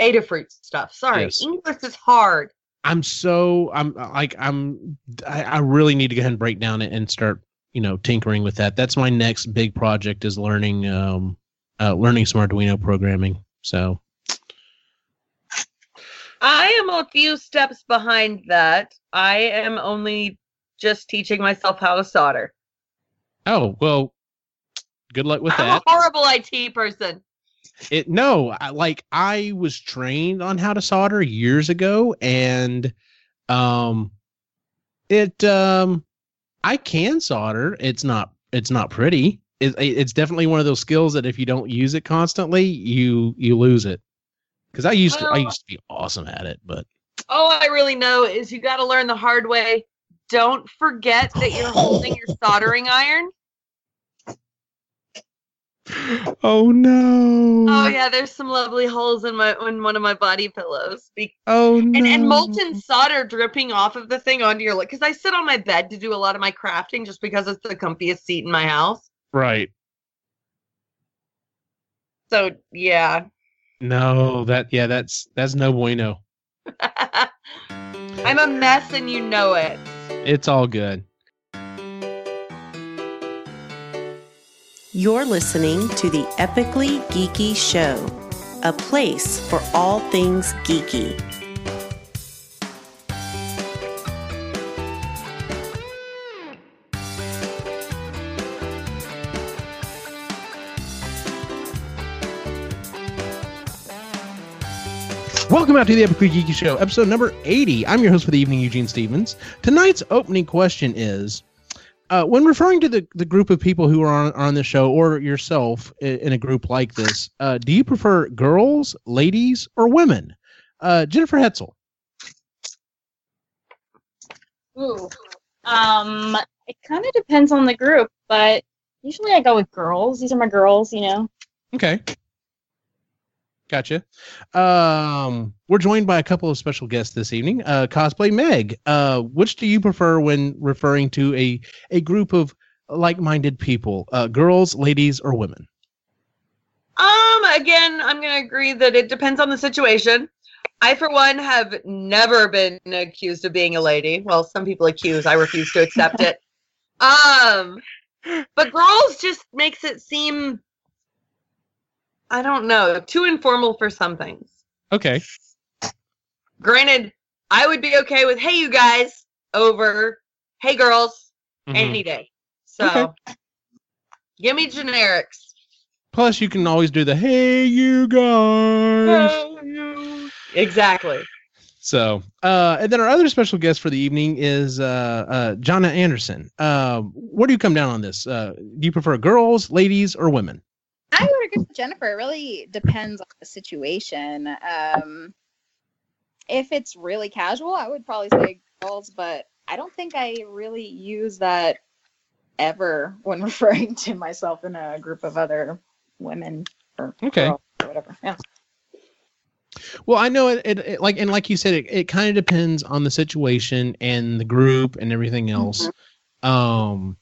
Adafruit stuff. Sorry, Yes. English is hard. I'm so I'm like I'm I, I really need to go ahead and break down it and start you know tinkering with that. That's my next big project is learning um uh, learning some Arduino programming. So I am a few steps behind that. I am only just teaching myself how to solder. oh well, good luck with I'm that. a horrible IT person. It no, I, like I was trained on how to solder years ago, and um, it um, I can solder. It's not it's not pretty. It, it- it's definitely one of those skills that if you don't use it constantly, you you lose it. Because I used to I used to be awesome at it, but All I really know is you got to learn the hard way. Don't forget that you're holding your soldering iron. Oh no! Oh yeah, there's some lovely holes in my in one of my body pillows. Be- Oh no! and and molten solder dripping off of the thing onto your leg. Because I sit on my bed to do a lot of my crafting, just because it's the comfiest seat in my house. right. So yeah, No, that yeah, that's that's no bueno. I'm a mess, and you know it. It's all good. You're listening to the Epically Geeky Show, a place for all things geeky. Welcome out to the Epically Geeky Show, episode number 80. I'm your host for the evening, Eugene Stevens. Tonight's opening question is uh, when referring to the, the group of people who are on, on the show or yourself in, in a group like this, uh, do you prefer girls, ladies, or women? Uh, Jennifer Hetzel. Ooh. Um, it kind of depends on the group, but usually I go with girls. These are my girls, you know. Okay. Gotcha. Um, we're joined by a couple of special guests this evening. Uh, Cosplay Meg. Uh, which do you prefer when referring to a a group of like-minded people? Uh, girls, ladies, or women? Um, again, I'm gonna agree that it depends on the situation. I, for one, have never been accused of being a lady. Well, some people accuse. I refuse to accept it. Um, but girls just makes it seem, I don't know, too informal for some things. Okay. Granted, I would be okay with "Hey, you guys," over "Hey, girls," Mhm. any day. So, Okay. give me generics. Plus, you can always do the "Hey, you guys." Exactly. So, uh, and then our other special guest for the evening is uh, uh, Jonna Anderson. Uh, where do you come down on this? Uh, do you prefer girls, ladies, or women? I would agree with Jennifer. It really depends on the situation. Um, if it's really casual, I would probably say girls, but I don't think I really use that ever when referring to myself in a group of other women or Okay. girls or whatever. Yeah. Well, I know it, it, it like and like you said, it, it kind of depends on the situation and the group and everything else. Um,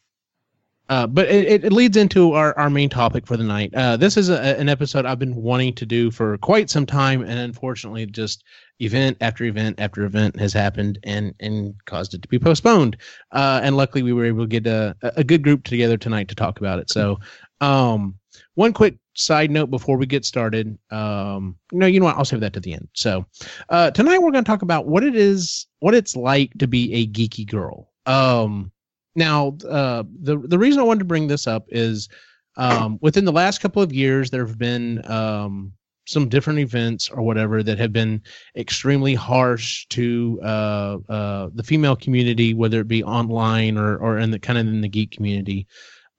uh, but it, it leads into our, our main topic for the night. Uh, this is a, an episode I've been wanting to do for quite some time, and unfortunately, just event after event after event has happened and and caused it to be postponed. Uh, and luckily, we were able to get a, a good group together tonight to talk about it. So, um, one quick side note before we get started. Um, no, you know what? I'll save that to the end. So, uh, tonight we're going to talk about what it is, what it's like to be a geeky girl. Um, now, uh, the the reason I wanted to bring this up is, um, within the last couple of years, there have been um, some different events or whatever that have been extremely harsh to uh, uh, the female community, whether it be online or or in the kind of in the geek community.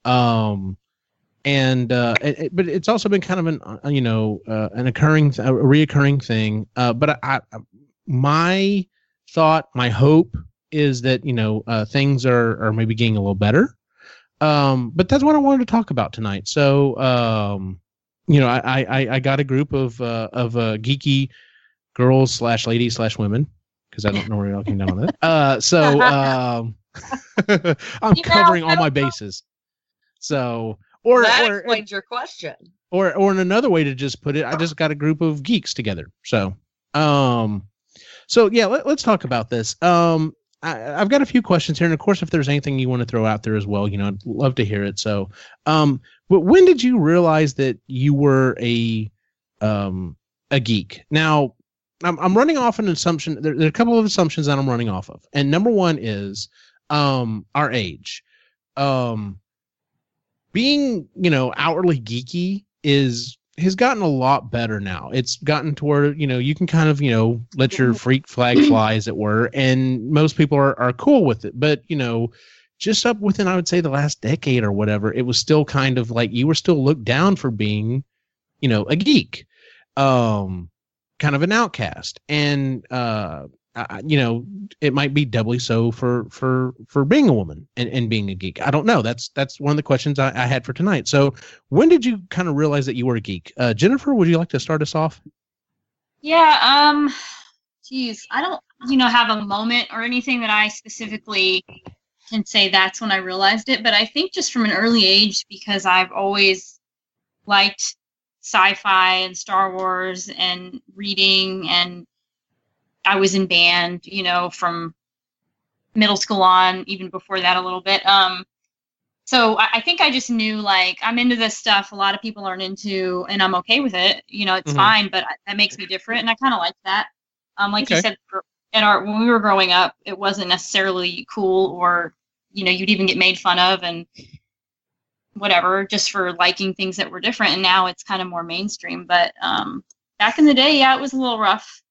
Um, and uh, it, but it's also been kind of an uh, you know uh, an occurring a reoccurring thing. Uh, but I, I my thought, my hope is that you know uh, things are are maybe getting a little better. Um, but that's what I wanted to talk about tonight. So um, you know, I I, I got a group of uh, of uh, geeky girls slash ladies slash women because I don't know where y'all came down on that. Uh, so um, I'm You know, covering all my bases. So or that or explains your question. or or in another way to just put it, I just got a group of geeks together. So, um, so yeah, let, us talk about this. Um, I, have got a few questions here, and of course, if there's anything you want to throw out there as well, you know, I'd love to hear it. So, um, but when did you realize that you were a um a geek? Now, I'm I'm running off an assumption. There, there are a couple of assumptions that I'm running off of, and number one is um our age. Um, being you know outwardly geeky is has gotten a lot better now. It's gotten to where you know you can kind of you know let your freak flag fly, as it were, and most people are are cool with it. But you know, just up within I would say the last decade or whatever, it was still kind of like you were still looked down for being, you know, a geek, um, kind of an outcast, and uh, uh, you know, it might be doubly so for for for being a woman and, and being a geek. I don't know. That's that's one of the questions I, I had for tonight. So, when did you kind of realize that you were a geek? Uh, Jennifer, would you like to start us off? Yeah. Um. Geez, I don't, you know, have a moment or anything that I specifically can say that's when I realized it. But I think just from an early age, because I've always liked sci-fi and Star Wars and reading and I was in band, you know, from middle school on, even before that a little bit. Um, so I, I, think I just knew like I'm into this stuff. A lot of people aren't into, and I'm okay with it. You know, it's mm-hmm. fine, but that makes me different, and I kind of like that. Um, like okay. you said, in our when we were growing up, it wasn't necessarily cool, or you know, you'd even get made fun of and whatever just for liking things that were different. And now it's kind of more mainstream. But um, back in the day, yeah, it was a little rough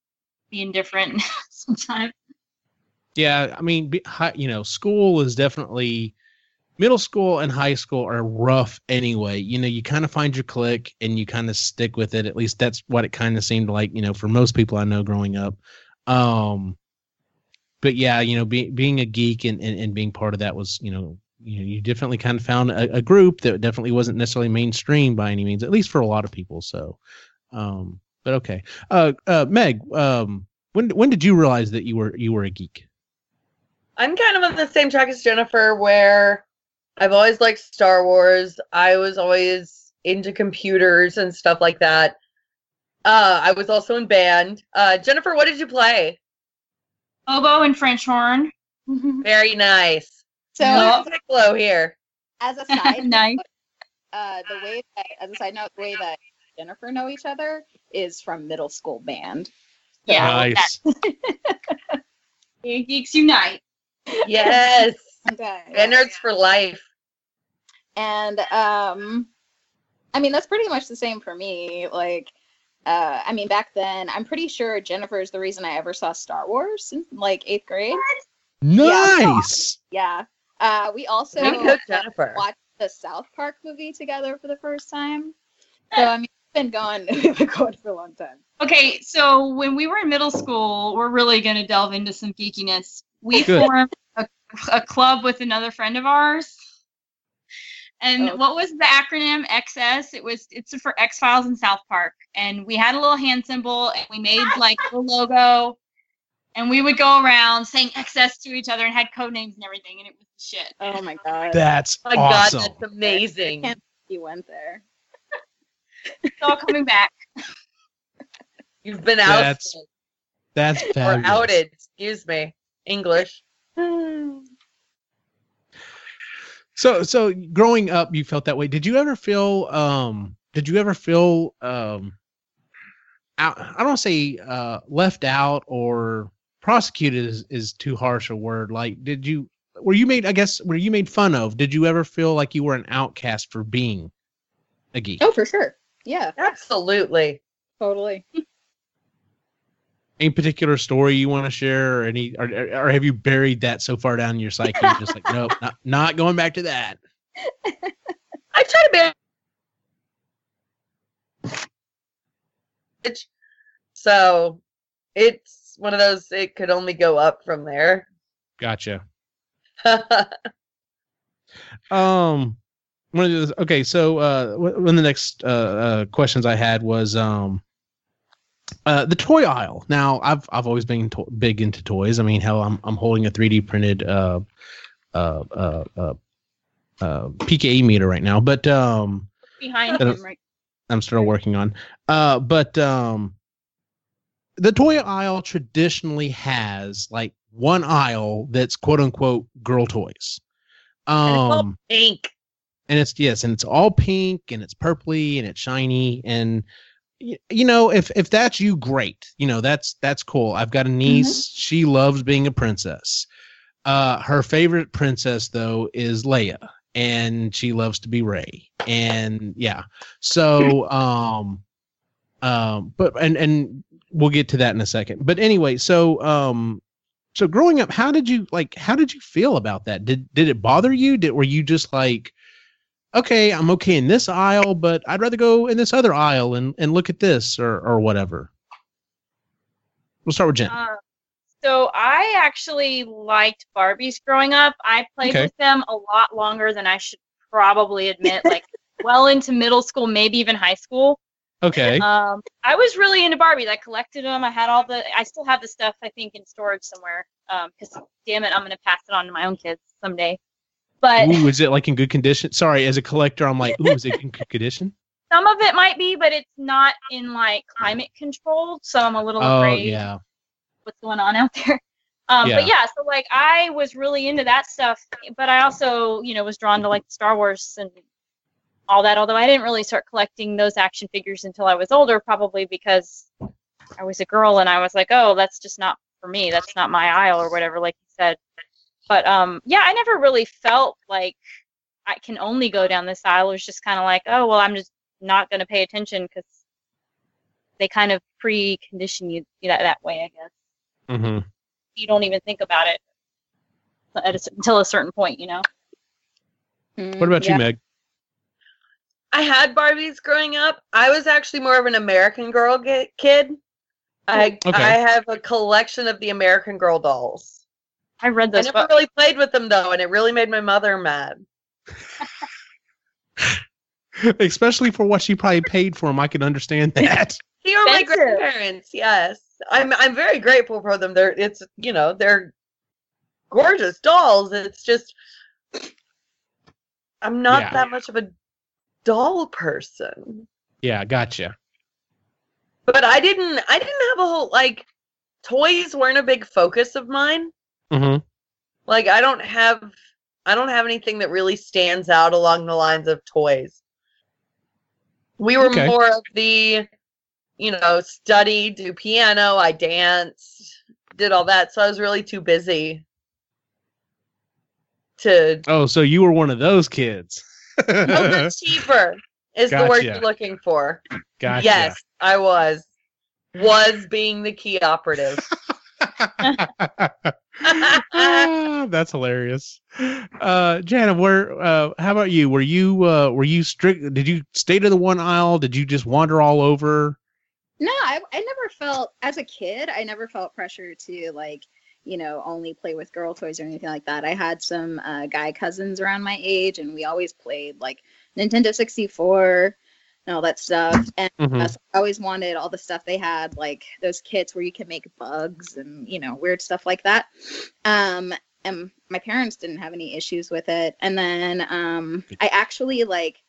being different sometimes. Yeah, I mean, you know, school is definitely middle school and high school are rough anyway. You know, you kind of find your clique and you kind of stick with it. At least that's what it kind of seemed like, you know, for most people I know growing up. Um, but yeah, you know, being being a geek and, and, and being part of that was, you know, you know, you definitely kind of found a, a group that definitely wasn't necessarily mainstream by any means, at least for a lot of people. So, um, but okay. Uh, uh, Meg, um, when when did you realize that you were you were a geek? I'm kind of on the same track as Jennifer, where I've always liked Star Wars. I was always into computers and stuff like that. Uh, I was also in band. Uh, Jennifer, what did you play? Oboe and French horn. Very nice. So no piccolo here. As a side nice. note, uh, the way that, as a side note, the way that Jennifer know each other is from middle school band. So yeah. Nice. Geeks unite. Yes. okay. Nerds for life. And um I mean that's pretty much the same for me. Like uh I mean back then I'm pretty sure Jennifer is the reason I ever saw Star Wars in like eighth grade. Nice. Yeah. yeah. Uh we also Jennifer. watched the South Park movie together for the first time. So I mean been going, we've been going for a long time. Okay, so when we were in middle school, we're really going to delve into some geekiness. We Good. formed a, a, club with another friend of ours. And oh. what was the acronym XS? It was it's for X Files and South Park. And we had a little hand symbol and we made like the logo. And we would go around saying XS to each other and had code names and everything, and it was shit. Oh my god. That's oh my awesome. god, that's amazing. You went there. It's all coming back. You've been out. That's that's fabulous. Or outed. Excuse me. English. so so growing up, you felt that way. Did you ever feel? um Did you ever feel? um out, I don't say uh, left out or prosecuted is, is too harsh a word. Like, did you were you made? I guess were you made fun of? Did you ever feel like you were an outcast for being a geek? Oh, for sure. Yeah. Absolutely. Totally. Any particular story you want to share, or any, or, or have you buried that so far down in your psyche? You're just like, nope, not, not going back to that. I try to bury. It. So, it's one of those. It could only go up from there. Gotcha. um, one of those. Okay, so uh, one of the next uh, uh, questions I had was um, uh, the toy aisle. Now, I've I've always been to- big into toys. I mean, hell, I'm I'm holding a 3D printed uh, uh, uh, uh, uh, PKE meter right now, but um, behind him, right? I'm still working on. Uh, but um, the toy aisle traditionally has like one aisle that's quote unquote girl toys. And it's all Um, pink. And it's yes, and it's all pink and it's purpley and it's shiny and you know if if that's you, great. You know that's that's cool. I've got a niece. She loves being a princess. Uh, her favorite princess though is Leia, and she loves to be Rey. And yeah, so um, um, but and and we'll get to that in a second. But anyway, so um, so growing up, how did you like? How did you feel about that? Did did it bother you? Did were you just like, okay, I'm okay in this aisle, but I'd rather go in this other aisle and and look at this or or whatever. We'll start with Jen. Uh, so I actually liked Barbies growing up. I played Okay. with them a lot longer than I should probably admit, like well into middle school, maybe even high school. Okay. Um, I was really into Barbies. I collected them. I had all the. I still have the stuff. I think in storage somewhere. Um, because damn it, I'm gonna pass it on to my own kids someday. But Ooh, is it like in good condition? Sorry, as a collector, I'm like, ooh, is it in good condition? some of it might be, but it's not in like climate controlled. So I'm a little Oh afraid. yeah. what's going on out there. Um, Yeah. But yeah, so like I was really into that stuff, but I also, you know, was drawn to like Star Wars and all that. Although I didn't really start collecting those action figures until I was older, probably because I was a girl and I was like, oh, that's just not for me. That's not my aisle or whatever, like you said. But um, yeah, I never really felt like I can only go down this aisle. It was just kind of like, oh, well, I'm just not going to pay attention because they kind of precondition you that that way, I guess hmm you don't even think about it at a, until a certain point, you know. What about yeah. you, Meg? I had Barbies growing up. I was actually more of an American Girl ge- kid. I Okay. I have a collection of the American Girl dolls. I read I never books. really played with them though, and it really made my mother mad. Especially for what she probably paid for them, I can understand that. They are my grandparents. Yes, I'm. I'm very grateful for them. They're. It's. You know. They're gorgeous dolls. It's just. I'm not Yeah. that much of a doll person. yeah, gotcha. But I didn't. I didn't have a whole like. Toys weren't a big focus of mine. Hmm Like I don't have. I don't have anything that really stands out along the lines of toys. We were Okay. more of the, you know, study, do piano, I danced, did all that. So I was really too busy to Oh, so you were one of those kids. overachiever is the word you're looking for. gotcha. Yes, I was. Was being the key operative. Ah, that's hilarious. Uh, Jana, where? Uh, how about you? Were you uh, were you strict? Did you stay to the one aisle? Did you just wander all over? No, I, I never felt as a kid. I never felt pressure to like, you know, only play with girl toys or anything like that. I had some uh, guy cousins around my age, and we always played like Nintendo 64 and all that stuff. And Mhm. uh, so I always wanted all the stuff they had, like those kits where you can make bugs and you know weird stuff like that. Um, and my parents didn't have any issues with it. And then um, I actually like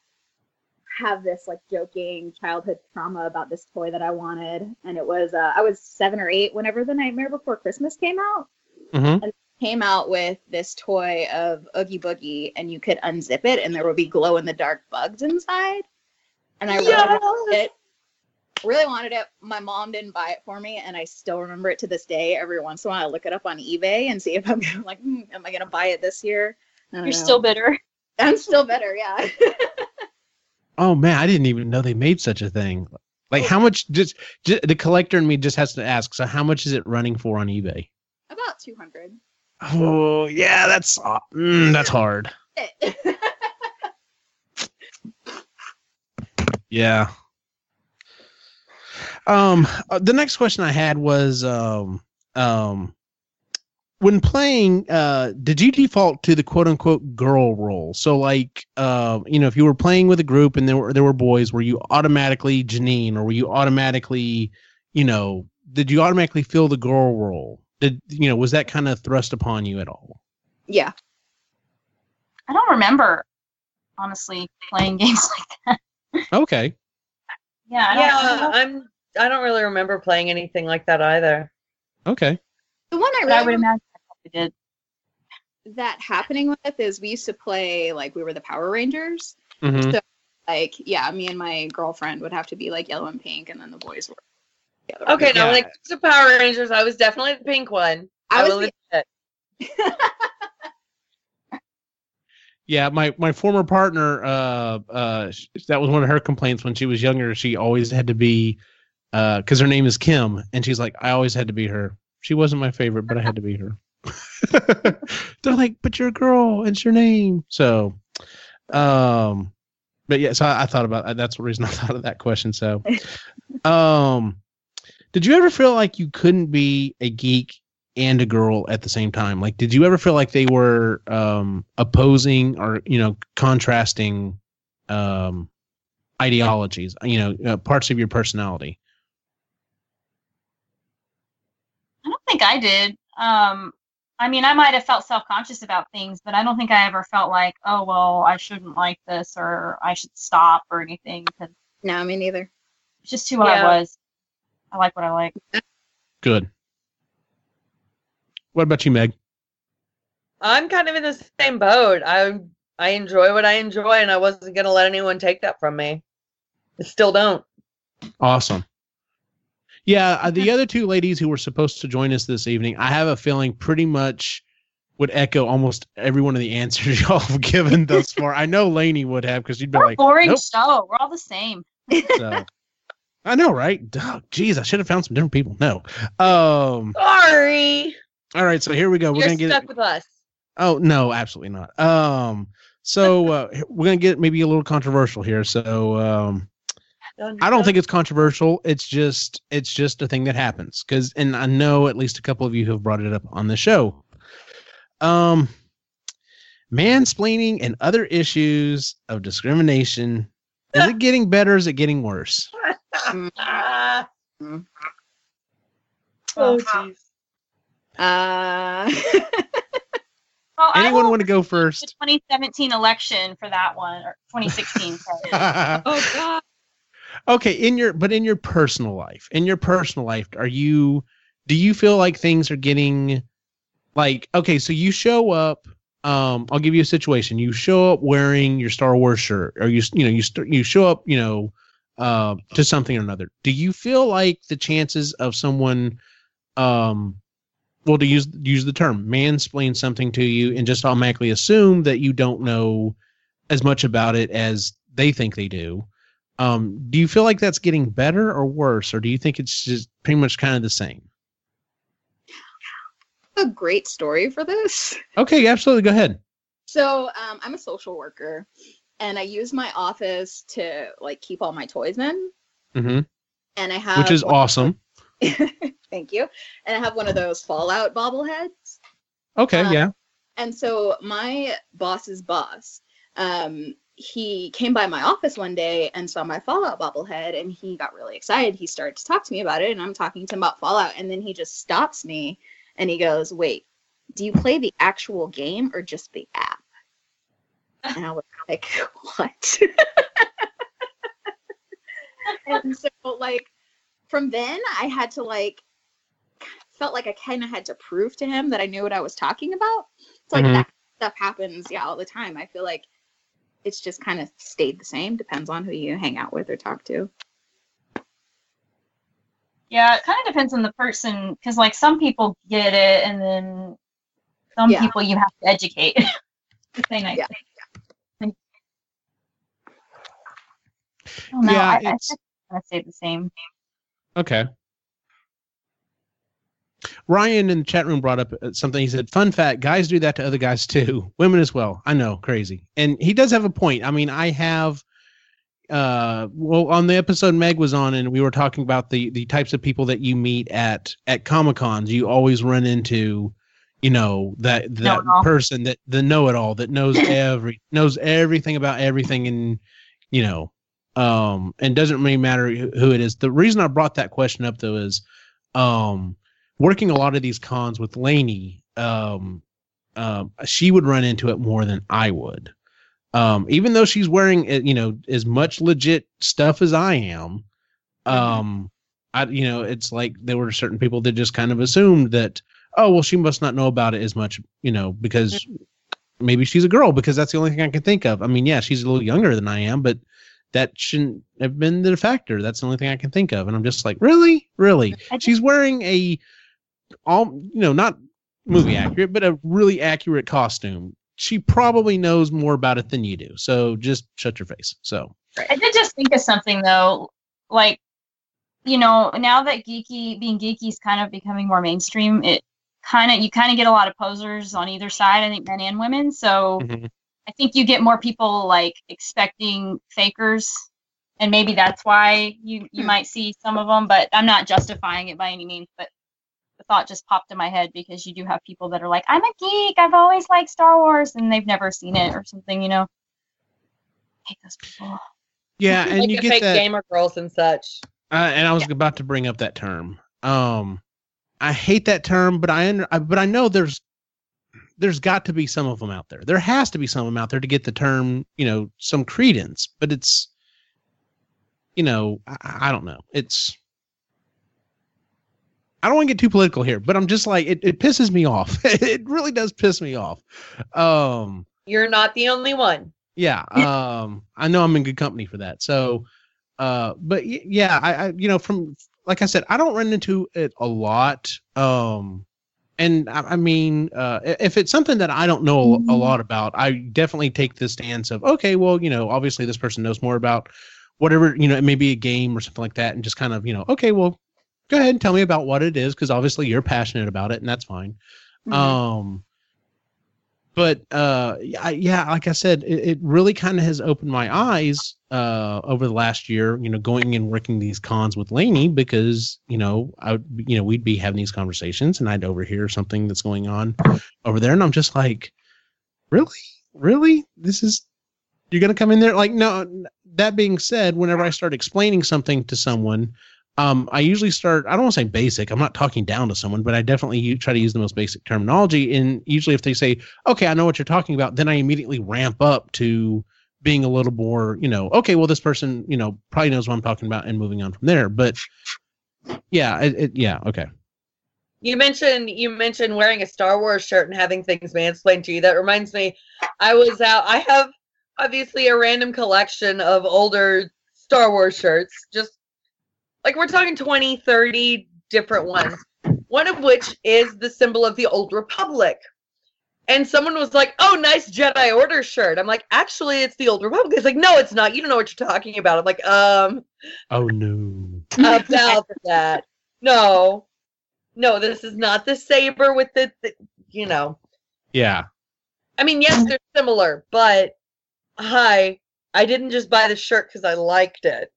have this like joking childhood trauma about this toy that I wanted, and it was uh, I was seven or eight whenever the Nightmare Before Christmas came out. Mhm. Came out with this toy of Oogie Boogie, and you could unzip it, and there would be glow in the dark bugs inside. And I really wanted it. Really wanted it. My mom didn't buy it for me, and I still remember it to this day. Every once in a while, I look it up on eBay and see if I'm gonna, like, hmm, am I gonna buy it this year? You're know. still bitter. I'm still bitter. yeah. Oh man, I didn't even know they made such a thing. Like, how much? Just, just the collector in me just has to ask. So, how much is it running for on eBay? About 200. Oh yeah, that's uh, mm, that's hard. Yeah. Um, uh, the next question I had was, um, um, when playing, uh, did you default to the quote unquote girl role? So, like, uh, you know, if you were playing with a group and there were there were boys, were you automatically Janine, or were you automatically, you know, did you automatically fill the girl role? Did you know? Was that kind of thrust upon you at all? yeah. I don't remember, honestly, playing games like that. Okay. Yeah, I Yeah, I'm. I don't really remember playing anything like that either. Okay. The one I but I would imagine I did. that happening with is we used to play like we were the Power Rangers. hmm Like, yeah, me and my girlfriend would have to be like yellow and pink, and then the boys were. the other Okay, way. now Yeah. when it comes to Power Rangers, I was definitely the pink one. I I, was will the- admit. Yeah, my my former partner, uh, uh, that was one of her complaints when she was younger. She always had to be, uh, because her name is Kim, and she's like, I always had to be her. She wasn't my favorite, but I had to be her. They're like, but you're a girl, and it's your name. So, um, but yeah, so I, I thought about that. that's the reason I thought of that question. So, um, did you ever feel like you couldn't be a geek and a girl at the same time? Like, did you ever feel like they were um, opposing or you know contrasting um, ideologies? You know, uh, parts of your personality. I don't think I did. Um, I mean, I might have felt self conscious about things, but I don't think I ever felt like, oh, well, I shouldn't like this or I should stop or anything because No, me neither. it's just who I was. I like what I like. Good. What about you, Meg? I'm kind of in the same boat. I I enjoy what I enjoy, and I wasn't gonna let anyone take that from me. I still don't. Awesome. Yeah, uh, the other two ladies who were supposed to join us this evening, I have a feeling pretty much would echo almost every one of the answers y'all have given thus far. I know Lainey would have because she'd be like, boring nope. show. We're all the same. So. I know, right? Duh, Jeez, I should have found some different people. No. Um. Sorry, All right, so here we go. We're you're gonna get. stuck with us. Oh no, absolutely not. Um. So uh, we're gonna get maybe a little controversial here. So um, I don't think it's controversial. It's just it's just a thing that happens because, and I know at least a couple of you have brought it up on the show. Um, mansplaining and other issues of discrimination. Is it getting better? Is it getting worse? Ah. Mm. Oh, jeez. Uh, Well, Anyone want to go the first? 2017 election for that one, or 2016. oh God. okay, in your but in your personal life, in your personal life, are you do you feel like things are getting like okay, so you show up um I'll give you a situation. You show up wearing your Star Wars shirt or you you know you st- you show up, you know, uh to something or another. Do you feel like the chances of someone um well to use use the term mansplain something to you and just automatically assume that you don't know as much about it as they think they do um, do you feel like that's getting better or worse, or do you think it's just pretty much kind of the same? A great story for this. Okay, absolutely. Go ahead. So um, I'm a social worker, and I use my office to like keep all my toys in. hmm And I have Which is awesome. Thank you. And I have one of those Fallout bobbleheads. Okay, Uh, yeah. And so my boss's boss, um, he came by my office one day and saw my Fallout bobblehead, and he got really excited. He started to talk to me about it, and I'm talking to him about Fallout, and then he just stops me and he goes, "Wait, do you play the actual game or just the app?" And I was like, "What?" and so, like, from then, I had to like felt like I kind of had to prove to him that I knew what I was talking about. It's like Mhm. that stuff happens, yeah, all the time. I feel like it's just kind of stayed the same. Depends on who you hang out with or talk to. Yeah, it kind of depends on the person because, like, some people get it, and then some Yeah. people you have to educate. to say nice Yeah. things. I don't. Yeah, I, I it's- just kind of say the same. Okay. Ryan in the chat room brought up uh, something. He said, "Fun fact: guys do that to other guys too, women as well." I know, crazy, and he does have a point. I mean, I have, uh, well, on the episode Meg was on, and we were talking about the the types of people that you meet at at comic cons. You always run into, you know, that that Know-it-all. person that the know it all that knows every knows everything about everything, and you know, um, and doesn't really matter who who it is. The reason I brought that question up though is, um, working a lot of these cons with Lainey, um, um, she would run into it more than I would. Um, even though she's wearing, uh, you know, as much legit stuff as I am, Um, I you know it's like there were certain people that just kind of assumed that oh well she must not know about it as much you know because maybe she's a girl because that's the only thing I can think of. I mean yeah she's a little younger than I am but that shouldn't have been the factor. That's the only thing I can think of. And I'm just like, really, really? She's wearing a all you know, not movie accurate, but a really accurate costume. She probably knows more about it than you do. So just shut your face. So I did just think of something though, like you know, now that geeky being geeky is kind of becoming more mainstream, it kind of you kind of get a lot of posers on either side. I think men and women. So Mhm. I think you get more people like expecting fakers, and maybe that's why you you Hmm. might see some of them. But I'm not justifying it by any means. But the thought just popped in my head because you do have people that are like, I'm a geek. I've always liked Star Wars, and they've never seen it or something. You know, hate those people. yeah, and like you the get fake that. gamer girls and such. Uh, and I was about to bring up that term. Um, I hate that term, but I, under, I but I know there's there's got to be some of them out there. There has to be some of them out there to get the term, you know, some credence. But it's, you know, I, I don't know. It's I don't want to get too political here, but I'm just like it. It pisses me off. it really does piss me off. Um, You're not the only one. yeah um i know i'm in good company for that so uh but yeah I, I you know from like i said i don't run into it a lot um and i, I mean uh if it's something that i don't know a lot about i definitely take the stance of okay well you know obviously this person knows more about whatever you know it may be a game or something like that and just kind of you know okay well go ahead and tell me about what it is because obviously you're passionate about it and that's fine. Mhm. um but uh I, yeah like i said it, it really kind of has opened my eyes uh over the last year you know going and working these cons with Lainey because you know i would you know we'd be having these conversations and i'd overhear something that's going on over there and i'm just like really? Really? This is you're gonna come in there? Like no that being said whenever i start explaining something to someone um, I usually start. I don't want to say basic. I'm not talking down to someone, but I definitely try to use the most basic terminology. And usually, if they say, "Okay, I know what you're talking about," then I immediately ramp up to being a little more, you know, okay, well, this person, you know, probably knows what I'm talking about, and moving on from there. But yeah, it, it yeah, okay, You mentioned you mentioned wearing a Star Wars shirt and having things mansplained to you. That reminds me, I was out. I have obviously a random collection of older Star Wars shirts. Just like we're talking 20, 30 different ones. One of which is the symbol of the Old Republic. And someone was like, "Oh, nice Jedi Order shirt." I'm like, "Actually, it's the Old Republic." It's like, "No, it's not. You don't know what you're talking about." I'm like, "Um, oh no, about that. No, no, this is not the saber with the, the you know. yeah, I mean, yes, they're similar, but hi, I didn't just buy the shirt because I liked it.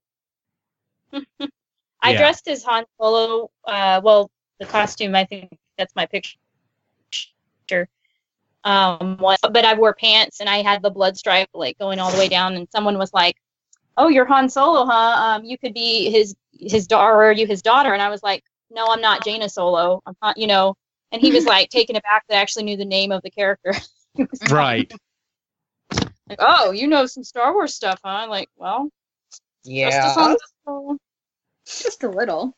I Yeah. dressed as Han Solo. Uh, well, the costume. I think that's my picture. Um, once, but I wore pants and I had the blood stripe like going all the way down. And someone was like, "Oh, you're Han Solo, huh? Um, you could be his his daughter. Or are you his daughter?" And I was like, "No, I'm not Jaina Solo. I'm not. You know." And he was like taken aback that I actually knew the name of the character. Right. like, "Oh, you know some Star Wars stuff, huh?" Like, "Well, just as Han Solo." Just a little.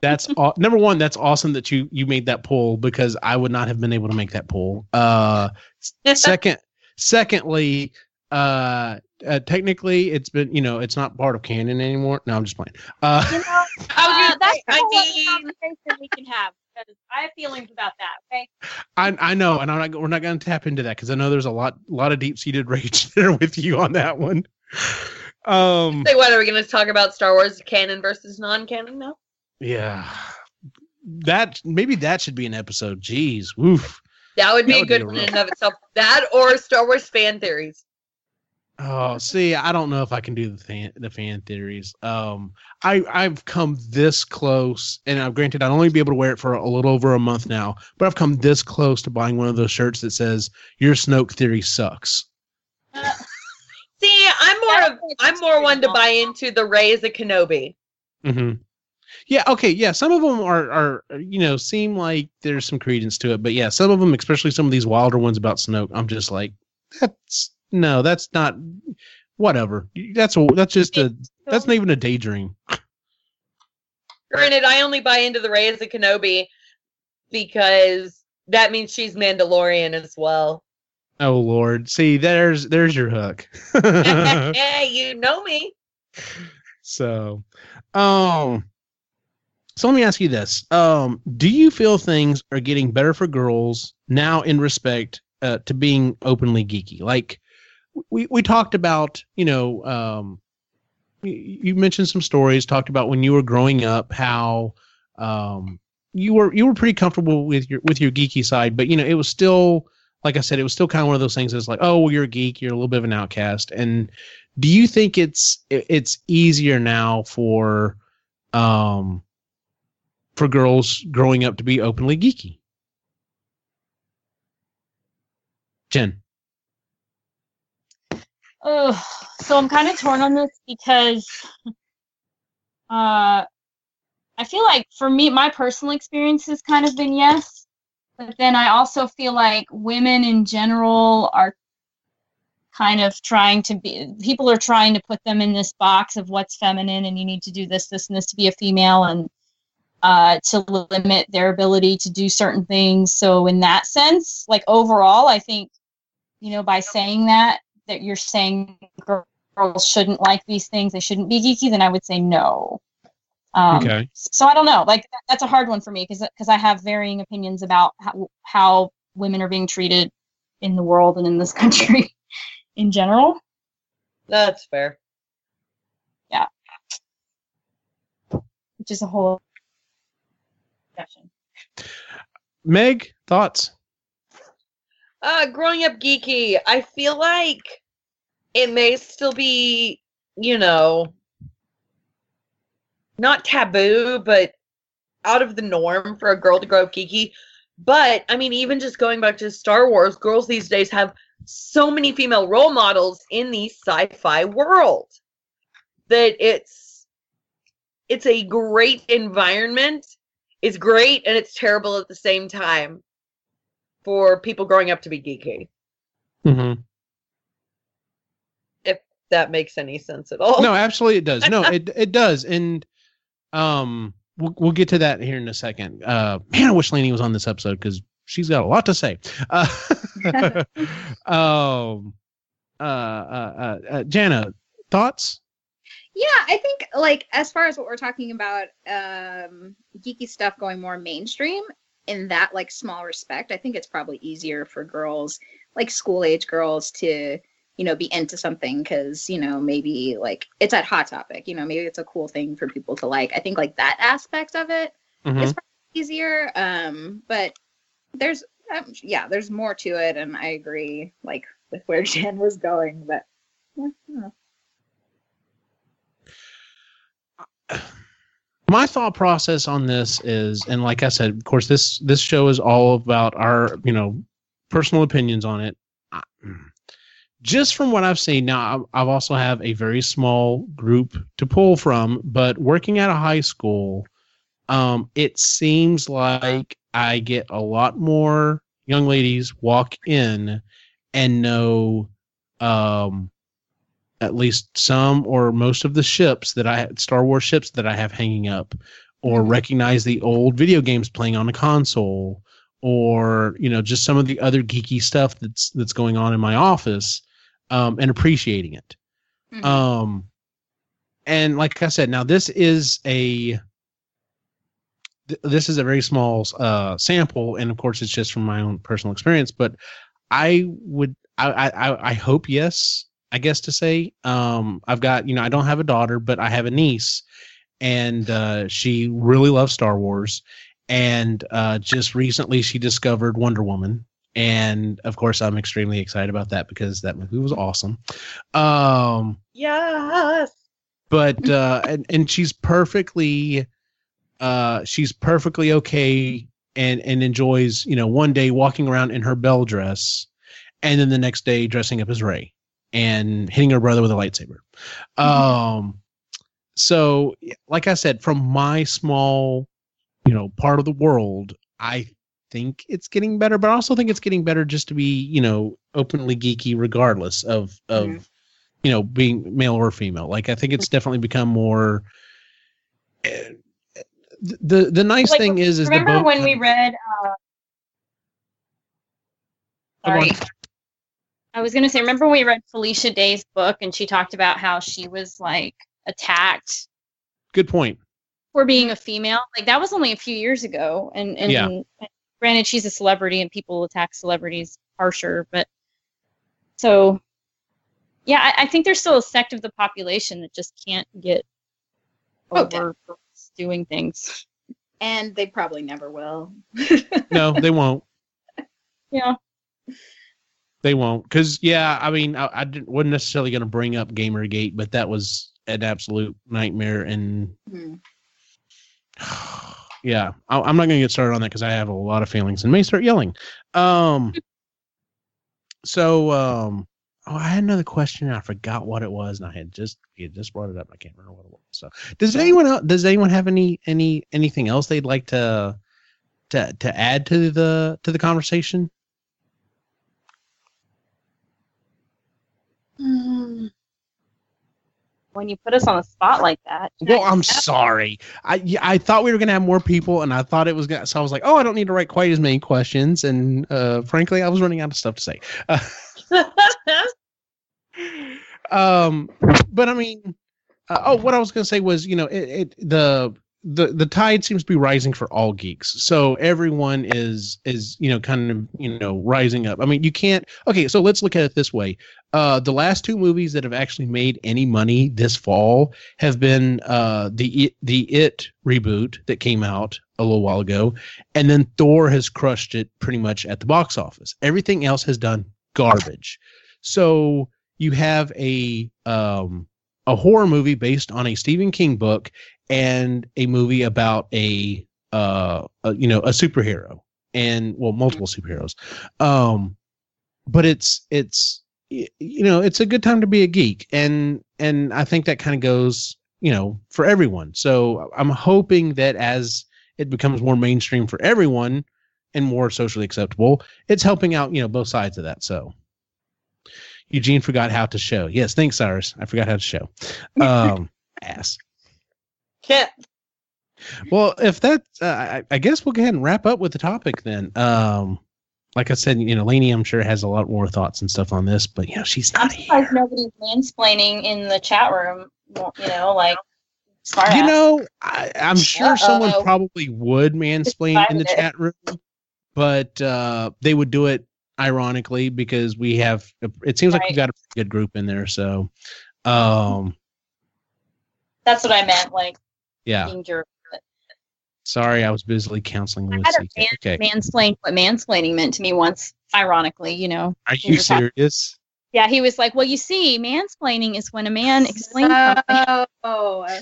That's aw- number one. That's awesome that you you made that poll because I would not have been able to make that poll. Uh, second, secondly, uh, uh, technically, it's been you know it's not part of canon anymore. No, I'm just playing. Uh, You know, I uh, that's say, a I whole other mean, conversation we can have because I have feelings about that. Okay. I I know, and I'm not. We're not going to tap into that because I know there's a lot lot of deep seated rage there with you on that one. Um. say what are we going to talk about? Star Wars canon versus non-canon now? Yeah. That maybe that should be an episode. Jeez, woof. That would be That a would be good a one in and of itself. That or Star Wars fan theories. Oh, see, I don't know if I can do the fan the fan theories. Um, I I've come this close, and I've granted I'd only be able to wear it for a little over a month now, but I've come this close to buying one of those shirts that says "Your Snoke theory sucks." See, I'm more of I'm more one to buy into the Rey as a Kenobi. hmm Yeah. Okay. Yeah. Some of them are are you know seem like there's some credence to it, but yeah, some of them, especially some of these wilder ones about Snoke, I'm just like, that's no, that's not. whatever. That's a that's just a that's not even a daydream. Granted, I only buy into the Rey as a Kenobi because that means she's Mandalorian as well. Oh Lord, see there's there's your hook. hey, you know me. so, um, so let me ask you this: um, Do you feel things are getting better for girls now in respect uh, to being openly geeky? Like we we talked about, you know, um, you, you mentioned some stories, talked about when you were growing up, how um, you were you were pretty comfortable with your with your geeky side, but you know it was still like I said, it was still kind of one of those things that's like, oh, well, you're a geek, you're a little bit of an outcast. And do you think it's it's easier now for um for girls growing up to be openly geeky? Jen. Oh, so I'm kind of torn on this because uh I feel like for me my personal experience has kind of been yes but then I also feel like women in general are kind of trying to be people are trying to put them in this box of what's feminine and you need to do this this and this to be a female and uh, to limit their ability to do certain things. So in that sense like overall i think you know by saying that that you're saying girls shouldn't like these things they shouldn't be geeky then i would say no um, okay. So I don't know. Like that's a hard one for me because because I have varying opinions about how, how women are being treated in the world and in this country in general. That's fair. Yeah. Which is a whole discussion. Meg, thoughts? Uh, growing up geeky, I feel like it may still be, you know, not taboo, but out of the norm for a girl to grow up geeky. But I mean, even just going back to Star Wars, girls these days have so many female role models in the sci-fi world that it's it's a great environment. It's great and it's terrible at the same time for people growing up to be geeky. Mm-hmm. If that makes any sense at all. No, absolutely it does. No, it it does. And um, we'll, we'll get to that here in a second. Uh, man, I wish Lainey was on this episode because she's got a lot to say. Uh, um, uh, uh, uh, uh, Jana, thoughts? Yeah, I think like as far as what we're talking about, um, geeky stuff going more mainstream in that like small respect, I think it's probably easier for girls, like school age girls, to you know, be into something because, you know, maybe like it's at Hot Topic, you know, maybe it's a cool thing for people to like. I think like that aspect of it mm-hmm. is easier. Um, but there's, um, yeah, there's more to it. And I agree like with where Jen was going, but yeah, my thought process on this is and like i said of course this this show is all about our you know personal opinions on it just from what I've seen now, I've also have a very small group to pull from, but working at a high school, um, it seems like I get a lot more young ladies walk in and know um, at least some or most of the ships that I Star Wars ships that I have hanging up, or mm-hmm. recognize the old video games playing on a console, or you know just some of the other geeky stuff that's that's going on in my office um, and appreciating it. Mm-hmm. Um, and like I said, now this is a th- this is a very small uh, sample, and of course, it's just from my own personal experience. But I would, I, I, I hope yes, I guess to say, um, I've got, you know, I don't have a daughter, but I have a niece, and uh, she really loves Star Wars. And uh, just recently, she discovered Wonder Woman, and of course i'm extremely excited about that because that movie was awesome. Um yes. but uh and, and she's perfectly uh she's perfectly okay and and enjoys you know one day walking around in her bell dress and then the next day dressing up as Rey and hitting her brother with a lightsaber. Mm-hmm. um so like i said from my small you know part of the world i think it's getting better, but I also think it's getting better just to be, you know, openly geeky regardless of of you know, being male or female. Like I think it's definitely become more. eh, The the nice Like, thing is is Remember when we read? Uh, sorry, I was gonna say. Remember when we read Felicia Day's book, and she talked about how she was like attacked good point. for being a female. Like that was only a few years ago, and and Yeah. Granted, she's a celebrity, and people attack celebrities harsher, but so yeah, I, I think there's still a sect of the population that just can't get Oh, over girls doing things. and they probably never will. No, they won't. Yeah. They won't. Because yeah, I mean, I, I didn't, wasn't necessarily going to bring up GamerGate, but that was an absolute nightmare. And Hmm. yeah, I, I'm not going to get started on that because I have a lot of feelings and may start yelling. Um. So um. Oh, I had another question. And I forgot what it was, and I had just you just brought it up. I can't remember what it was. So, does anyone else? Does anyone have any any anything else they'd like to to to add to the to the conversation? When you put us on a spot like that. Well, I'm sorry. I I thought we were gonna have more people, and I thought it was gonna. So I was like, oh, I don't need to write quite as many questions, and uh, frankly, I was running out of stuff to say. Uh, um, but I mean, uh, oh, what I was gonna say was, you know, it, it the the the tide seems to be rising for all geeks. So everyone is is you know kind of you know rising up. I mean, you can't. Okay, so let's look at it this way. Uh, the last two movies that have actually made any money this fall have been uh the It- the It reboot that came out a little while ago, and then Thor has crushed it pretty much at the box office. Everything else has done garbage. So you have a um a horror movie based on a Stephen King book and a movie about a uh a, you know a superhero and well multiple superheroes um but it's it's you know it's a good time to be a geek. And and i think that kind of goes you know for everyone. So i'm hoping that as it becomes more mainstream for everyone and more socially acceptable it's helping out you know both sides of that. So eugene forgot how to show. Yes thanks cyrus. I forgot how to show. Um ass. Can't. well, if that, uh, I, I guess we'll go ahead and wrap up with the topic then. Um, like I said, you know, Lainey, I'm sure has a lot more thoughts and stuff on this, but you know, she's not I'm surprised here. nobody's mansplaining in the chat room. You know, like You ass. know, I, I'm sure someone Uh-oh. probably would mansplain in the it. chat room, but uh, they would do it ironically because we have. It seems like Right. we've got a pretty good group in there, so. Um, That's what I meant. Like yeah. Being jerk. Sorry, I was busily counseling I with had a CK. Okay, mansplain what mansplaining meant to me once. Ironically, you know. are you were talking- serious? Yeah, he was like, "Well, you see, mansplaining is when a man explains something." Oh,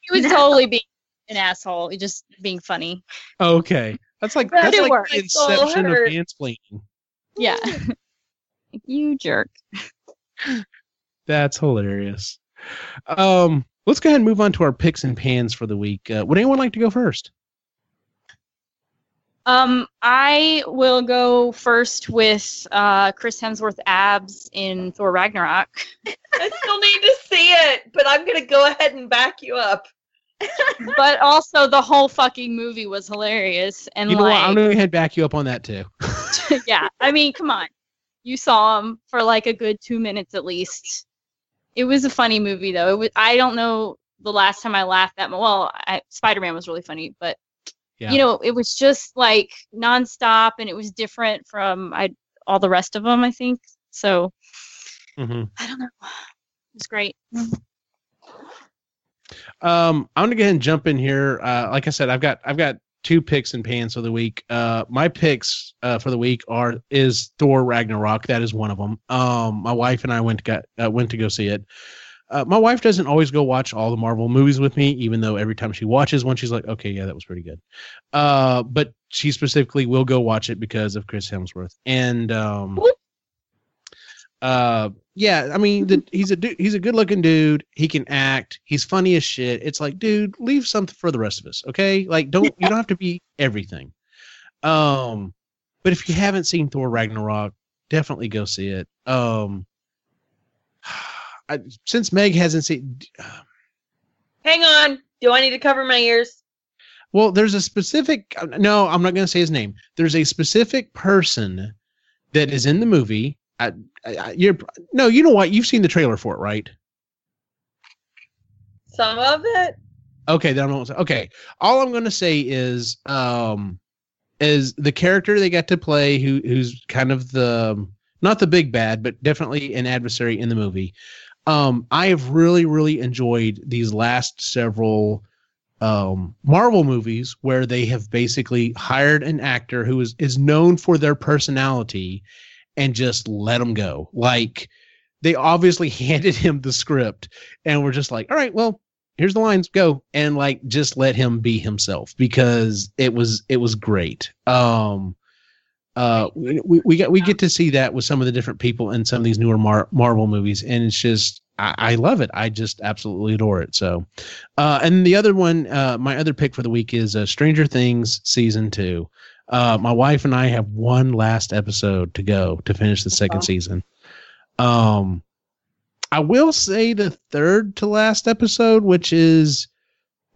He was no. totally being an asshole, he just being funny. Okay, that's like that's like worked. the inception of mansplaining. Yeah. you jerk. That's hilarious. Um, let's go ahead and move on to our picks and pans for the week. Uh, would anyone like to go first? Um, I will go first with uh, Chris Hemsworth abs in Thor Ragnarok. I still need to see it, but I'm gonna go ahead and back you up. but also the whole fucking movie was hilarious and You know what? I'm going to head back you up on that too. yeah i mean come on you saw him for like a good two minutes at least it was a funny movie though it was i don't know the last time i laughed that much well spider-man was really funny but Yeah. you know it was just like nonstop and it was different from i all the rest of them i think so Mhm. i don't know it was great Um, I'm gonna go ahead and jump in here. Uh, like I said, I've got I've got two picks and pans for the week. Uh, my picks uh, for the week are is Thor Ragnarok. That is one of them. Um, my wife and I went to got, uh, went to go see it. Uh, my wife doesn't always go watch all the Marvel movies with me, even though every time she watches one, she's like, "Okay, yeah, that was pretty good." Uh, but she specifically will go watch it because of Chris Hemsworth. And um, uh, yeah, I mean, the, he's a dude, he's a good looking dude. He can act. He's funny as shit. It's like, dude, leave something for the rest of us, okay? Like, don't you don't have to be everything. Um, but if you haven't seen Thor Ragnarok, definitely go see it. Um, I, since Meg hasn't seen, Hang on. Do I need to cover my ears? well, there's a specific. No, I'm not going to say his name. There's a specific person that is in the movie. I, I, I- you're no, you know what? You've seen the trailer for it, right? Some of it. Okay, then I'm okay. All I'm going to say is, um, is the character they got to play, who who's kind of the not the big bad, but definitely an adversary in the movie. Um, I have really, really enjoyed these last several um, Marvel movies where they have basically hired an actor who is is known for their personality and just let them go. Like they obviously handed him the script and we're just like, all right, well, here's the lines, go, and like just let him be himself because it was it was great. Um, uh, we, we we get we get to see that with some of the different people in some of these newer Mar- Marvel movies, and it's just I, I love it. I just absolutely adore it. So, uh, and the other one, uh, my other pick for the week is uh, Stranger Things season two. Uh, my wife and I have one last episode to go to finish the second Okay. season. Um, I will say the third to last episode, which is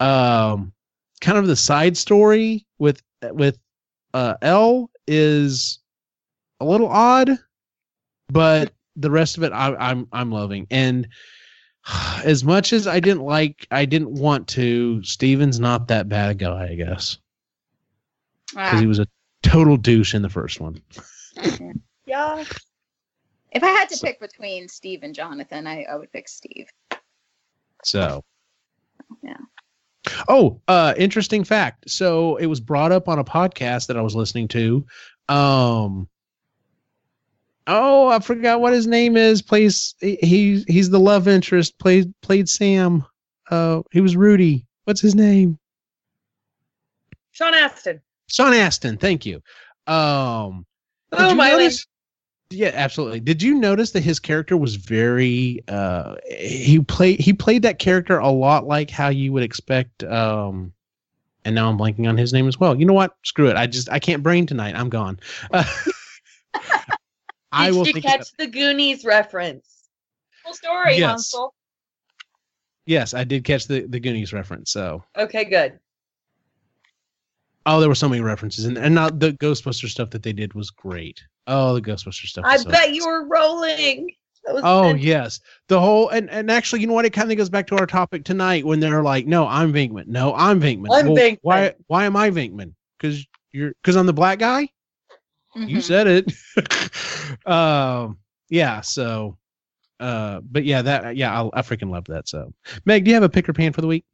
um kind of the side story with with uh El is a little odd, but the rest of it I, I'm I'm loving. And as much as I didn't like, I didn't want to. Steven's not that bad a guy, I guess, because Ah, he was a total douche in the first one. Yeah. if I had to So- pick between Steve and Jonathan, I, I would pick Steve. So, Yeah. Oh, uh, interesting fact. So it was brought up on a podcast that I was listening to. Um, oh, I forgot what his name is. Plays he he- he's the love interest. Played played Sam. Uh, he was Rudy. What's his name? Sean Astin. Sean Astin. Thank you. Um, you Boom, notice- yeah, absolutely. Did you notice that his character was very uh he played he played that character a lot like how you would expect um and now I'm blanking on his name as well. You know what? Screw it. I just I can't brain tonight. I'm gone. Uh, I will you catch the Goonies reference? Full story, Yes. Hansel. Yes, I did catch the the Goonies reference. So, Okay, good. oh, there were so many references and and not the Ghostbuster stuff that they did was great. Oh, the Ghostbuster stuff. I so bet you were rolling. Oh yes, the whole and and actually, you know what? It kind of goes back to our topic tonight when they're like, "No, I'm Venkman. No, I'm Venkman. I'm Venkman. Why? Why am I Venkman? Because you're because I'm the black guy. You Mhm. said it. um. Yeah. So. Uh. But yeah. That. Yeah. I, I freaking love that. So, Meg, do you have a pick or pan for the week?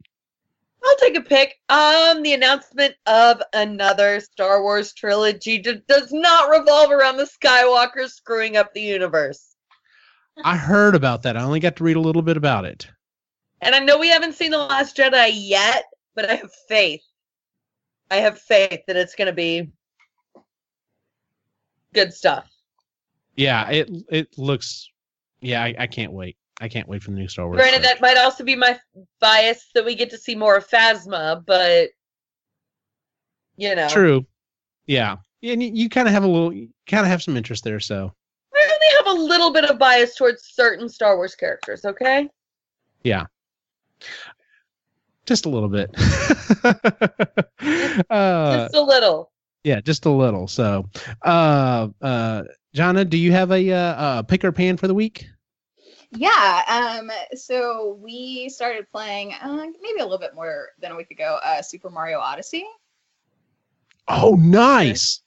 I'll take a pick. Um, the announcement of another Star Wars trilogy d- does not revolve around the Skywalkers screwing up the universe. I heard about that. I only got to read a little bit about it. And I know we haven't seen The Last Jedi yet, but I have faith. I have faith that it's going to be good stuff. Yeah. It. It looks. Yeah. I, I can't wait. I can't wait for the new Star Wars. Granted, that might also be my bias that we get to see more of Phasma, but you know, True. Yeah. And you, you kind of have a little, kind of have some interest there. So I only have a little bit of bias towards certain Star Wars characters. Okay, Yeah. just a little bit. uh, just a little. yeah, just a little. So, uh, uh, Jana, do you have a, uh, a pick or pan for the week? Yeah. Um. So we started playing uh, maybe a little bit more than a week ago. Uh, Super Mario Odyssey. Oh, nice.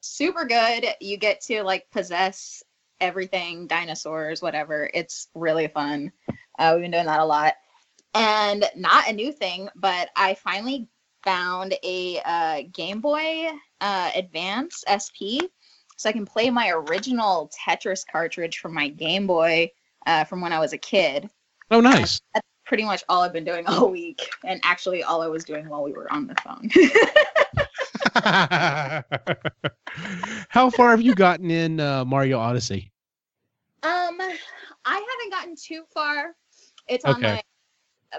Super good. You get to like possess everything, dinosaurs, whatever. It's really fun. Uh, we've been doing that a lot, and not a new thing, but I finally found a uh, Game Boy uh, Advance SP, so I can play my original Tetris cartridge from my Game Boy uh, from when I was a kid. Oh, nice. Pretty much all I've been doing all week, and actually all I was doing while we were on the phone. How far have you gotten in uh, Mario Odyssey? Um, I haven't gotten too far. It's on Okay. my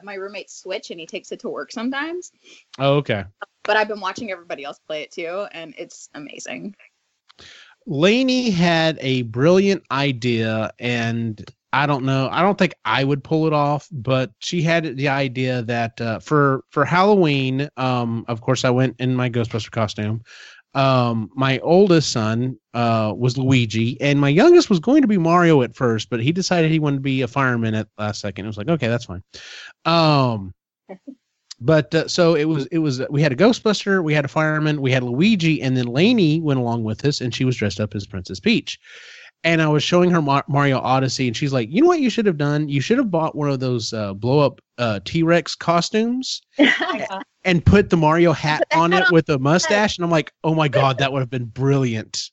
my roommate's Switch, and he takes it to work sometimes. Oh, okay. But I've been watching everybody else play it too, and it's amazing. Laney had a brilliant idea, and I don't know. I don't think I would pull it off, but she had the idea that uh, for for Halloween, um, of course, I went in my Ghostbuster costume. Um, my oldest son uh, was Luigi, and my youngest was going to be Mario at first, but he decided he wanted to be a fireman at last second. It was like, okay, that's fine. Um, but uh, so it was. It was. We had a Ghostbuster, we had a fireman, we had Luigi, and then Lainey went along with us, and she was dressed up as Princess Peach and I was showing her Mar- Mario Odyssey, and she's like, "You know what you should have done? You should have bought one of those uh, blow up uh, T Rex costumes and put the Mario hat on it with a mustache." And I'm like, "Oh my god, that would have been brilliant."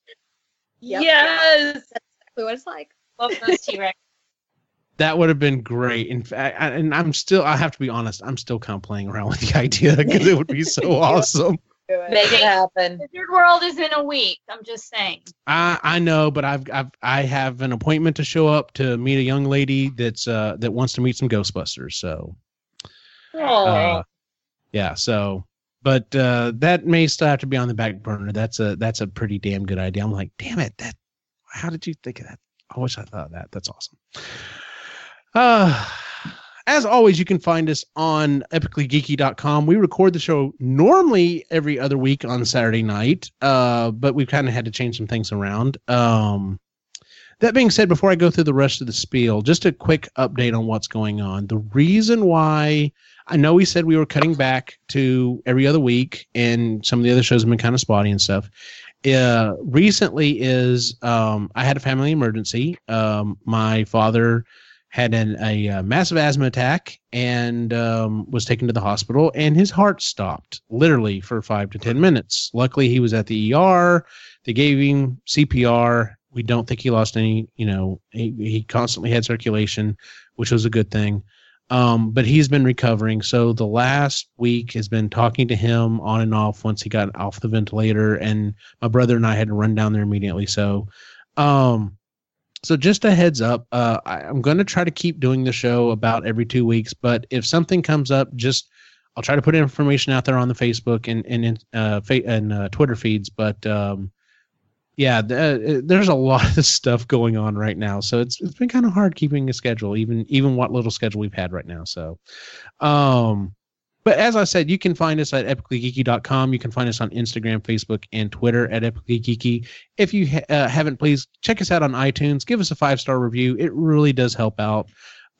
Yep. Yes. That's exactly what it's like. Love those T Rex. That would have been great. In fact, I, and I'm still, I have to be honest, I'm still kind of playing around with the idea because it would be so awesome. Do it. Make it happen. Wizard World is in a week. I'm just saying. I I know, but I've I've I have an appointment to show up to meet a young lady that's uh that wants to meet some Ghostbusters. So Oh. uh, yeah so but uh that may still have to be on the back burner that's a that's a pretty damn good idea i'm like damn it that how did you think of that i wish i thought of that that's awesome uh as always you can find us on epicallygeeky.com we record the show normally every other week on saturday night uh but we've kind of had to change some things around um that being said before i go through the rest of the spiel just a quick update on what's going on the reason why I know we said we were cutting back to every other week, and some of the other shows have been kind of spotty and stuff. Uh, recently, is um, I had a family emergency. Um, my father had an, a, uh massive asthma attack and um, was taken to the hospital, and his heart stopped literally for five to ten minutes. Luckily, he was at the ER. They gave him CPR. We don't think he lost any. You know, he, he constantly had circulation, which was a good thing um, but he's been recovering. So the last week has been talking to him on and off once he got off the ventilator, and my brother and I had to run down there immediately. So, um, so just a heads up, uh, I, I'm going to try to keep doing the show about every two weeks. But if something comes up, just I'll try to put information out there on the Facebook and and in, uh, and uh, Twitter feeds. But um, yeah, uh, there's a lot of stuff going on right now, so it's it's been kind of hard keeping a schedule, even even what little schedule we've had right now. So, um, but as I said, you can find us at epicallygeeky.com. You can find us on Instagram, Facebook, and Twitter at epicallygeeky. If you ha- uh, haven't, please check us out on iTunes. Give us a five star review. It really does help out.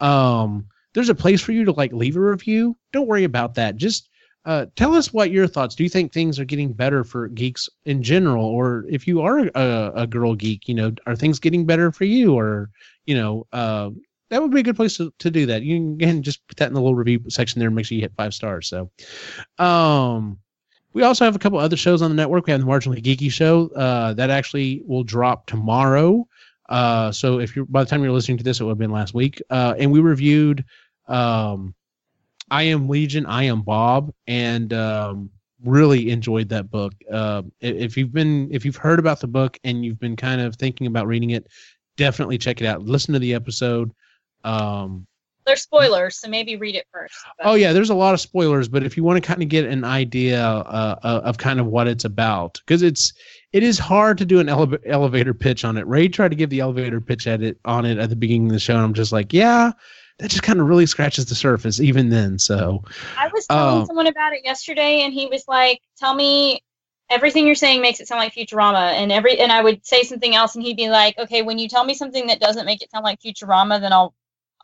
Um, there's a place for you to like leave a review. Don't worry about that. Just uh, tell us what your thoughts. Do you think things are getting better for geeks in general, or if you are a, a girl geek, you know, are things getting better for you, or you know, uh, that would be a good place to, to do that. You can again just put that in the little review section there and make sure you hit five stars. So, um, we also have a couple other shows on the network. We have the Marginally Geeky show uh, that actually will drop tomorrow. Uh, so if you're by the time you're listening to this, it would have been last week. Uh, and we reviewed um, I Am Legion, I Am Bob, and um, really enjoyed that book. Uh, if you've been if you've heard about the book and you've been kind of thinking about reading it, definitely check it out. Listen to the episode. Um, There's spoilers, so maybe read it first. but- Oh yeah, there's a lot of spoilers, but if you want to kind of get an idea uh, uh, of kind of what it's about, because it's it is hard to do an ele- elevator pitch on it. Rey tried to give the elevator pitch at it on it at the beginning of the show, and I'm just like, yeah, that just kind of really scratches the surface even then. So I was telling Um, someone about it yesterday, and he was like, "Tell me everything you're saying makes it sound like Futurama," and every and I would say something else, and he'd be like, "Okay, when you tell me something that doesn't make it sound like Futurama, then I'll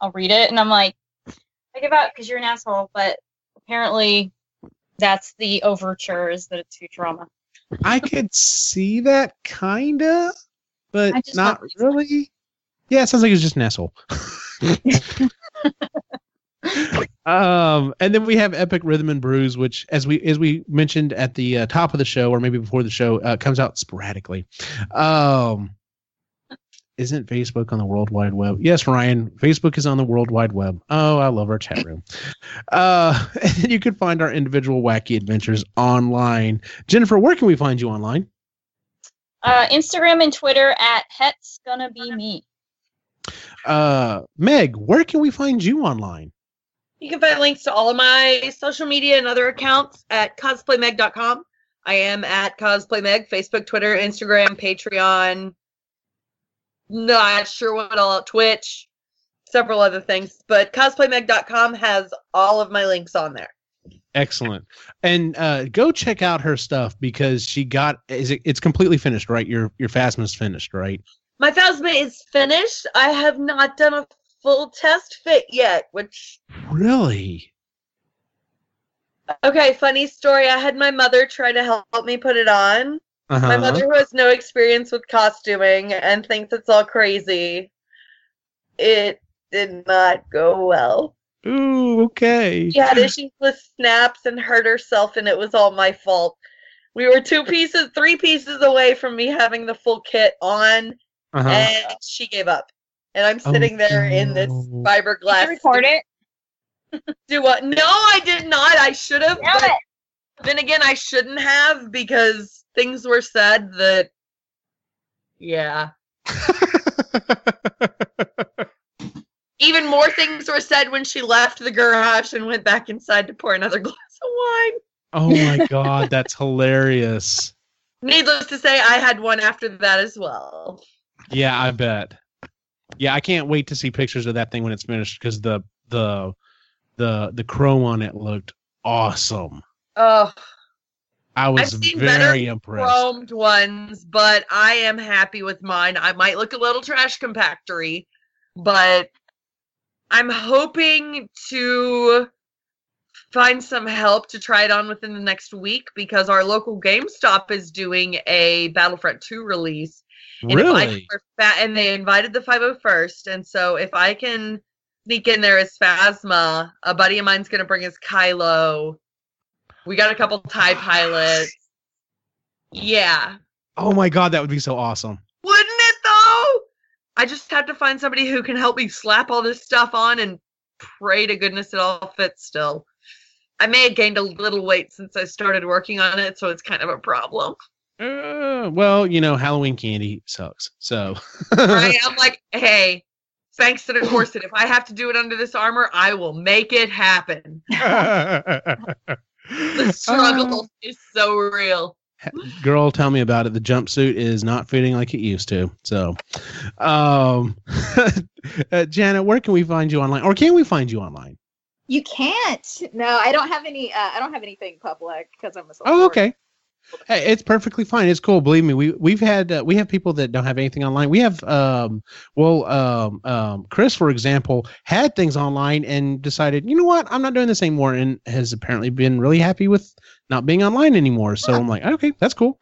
I'll read it." And I'm like, "I give up because you're an asshole," but apparently that's the overture is that it's Futurama. I could see that kinda, but not thought- really. Yeah, it sounds like it's just an asshole. um, and then we have Epic Rhythm and Brews, which, as we as we mentioned at the uh, top of the show, or maybe before the show, uh, comes out sporadically. Um, isn't Facebook on the World Wide Web? Yes, Ryan. Facebook is on the World Wide Web. Oh, I love our chat room. Uh, and you can find our individual wacky adventures online. Jennifer, where can we find you online? Uh, Instagram and Twitter at Het's gonna be me. Uh, Meg, where can we find you online? You can find links to all of my social media and other accounts at cosplaymeg.com. I am at cosplaymeg, Facebook, Twitter, Instagram, Patreon. Not sure what all, out Twitch. several other things, but cosplaymeg.com has all of my links on there. Excellent. And uh, go check out her stuff because she got is it, it's completely finished, right? Your your Phasma's finished, right? My Phasma is finished. I have not done a full test fit yet, which Really? okay, funny story. I had my mother try to help me put it on. Uh-huh. My mother, who has no experience with costuming and thinks it's all crazy, it did not go well. Ooh, okay. She had issues with snaps and hurt herself, and it was all my fault. We were two pieces, three pieces away from me having the full kit on, Uh-huh. and she gave up. And I'm Oh, sitting there in this fiberglass. Did you record it? Do what? No, I did not. I should have. But it. then again, I shouldn't have because things were said that. Yeah. Even more things were said when she left the garage and went back inside to pour another glass of wine. oh my god, that's hilarious. Needless to say, I had one after that as well. Yeah, I bet. Yeah, I can't wait to see pictures of that thing when it's finished because the the the the chrome on it looked awesome. Oh, I was seen better very impressed. chromed ones, but I am happy with mine. I might look a little trash compactory, but I'm hoping to find some help to try it on within the next week because our local GameStop is doing a Battlefront 2 release. And if I Really? and they invited the 501st. And so if I can sneak in there as Phasma, a buddy of mine's going to bring his Kylo. We got a couple TIE pilots. Yeah. Oh my god, that would be so awesome. Wouldn't it though? I just have to find somebody who can help me slap all this stuff on and pray to goodness it all fits still. I may have gained a little weight since I started working on it, so it's kind of a problem. Uh, well, you know, Halloween candy sucks. So right? I'm like, hey, thanks to the corset, if I have to do it under this armor, I will make it happen. The struggle is so real. girl tell me about it the jumpsuit is not fitting like it used to so um uh, janet where can we find you online or can we find you online You can't. No, I don't have any. Uh, I don't have anything public because I'm a. oh okay hey, it's perfectly fine. It's cool. Believe me we we've had uh, we have people that don't have anything online. We have um well um um chris for example had things online and decided you know what? I'm not doing this anymore and has apparently been really happy with not being online anymore. So i'm like okay that's cool.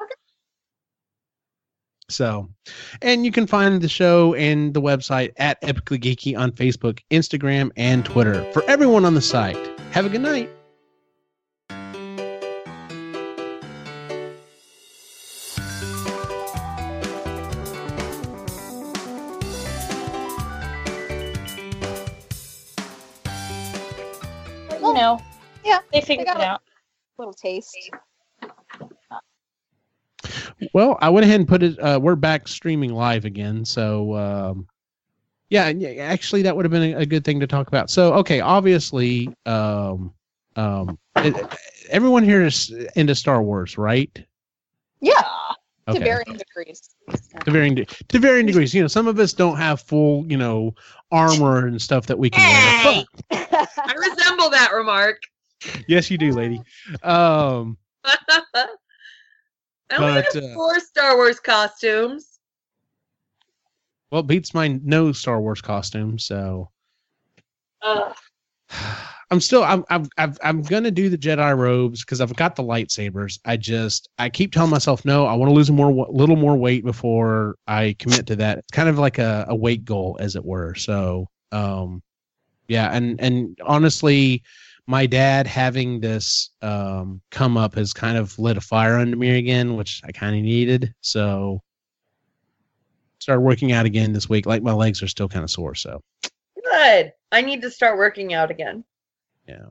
So, and you can find the show and the website at Epically Geeky on Facebook, Instagram, and Twitter. For everyone on the site, have a good night. Yeah, they figured got it it. out. little taste. Well, I went ahead and put it. Uh, we're back streaming live again, so um, yeah, actually, that would have been a, a good thing to talk about. So, okay, obviously, um, um, it- everyone here is into Star Wars, right? Yeah, Okay. to varying degrees. to varying de- to varying degrees. You know, some of us don't have full, you know, armor and stuff that we can wear. Hey! I resemble that remark. Yes, you do, lady. Um, I only But, have uh, four Star Wars costumes. well, beats my no Star Wars costume, so Ugh. I'm still I'm I'm I'm, I'm gonna do the Jedi robes because I've got the lightsabers. I just I keep telling myself no. I want to lose more little more weight before I commit to that. It's kind of like a, a weight goal, as it were. So um, yeah, and and honestly, my dad having this um come up has kind of lit a fire under me again, which I kind of needed. So started working out again this week. Like my legs are still kind of sore. So Good. I need to start working out again. yeah.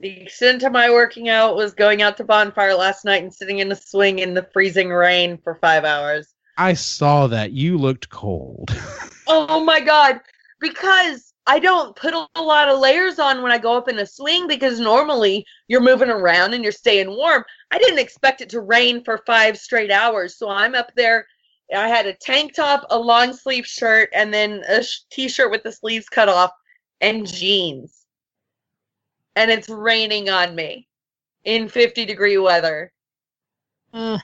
The extent of my working out was going out to bonfire last night and sitting in a swing in the freezing rain for five hours. I saw that you looked cold. Oh my god! Because I don't put a lot of layers on when I go up in a swing because normally you're moving around and you're staying warm. I didn't expect it to rain for five straight hours, so I'm up there I had a tank top, a long sleeve shirt, and then a sh- t-shirt with the sleeves cut off, and jeans. And it's raining on me in 50 degree weather. Ugh.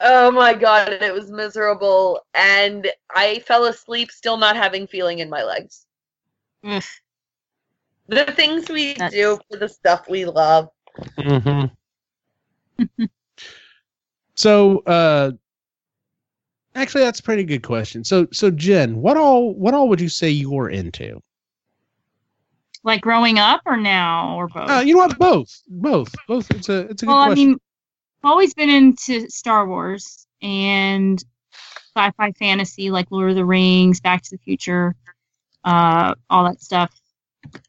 Oh my god, it was miserable, and I fell asleep still not having feeling in my legs. Ugh. The things we That's- do for the stuff we love. hmm so, uh, actually, that's a pretty good question. So, so Jen, what all, what all would you say you're into? Like growing up or now or both? Uh, you know what? Both, both, both. It's a, it's a good well, I question. mean, I've always been into Star Wars and sci-fi fantasy, like Lord of the Rings, Back to the Future, uh, all that stuff.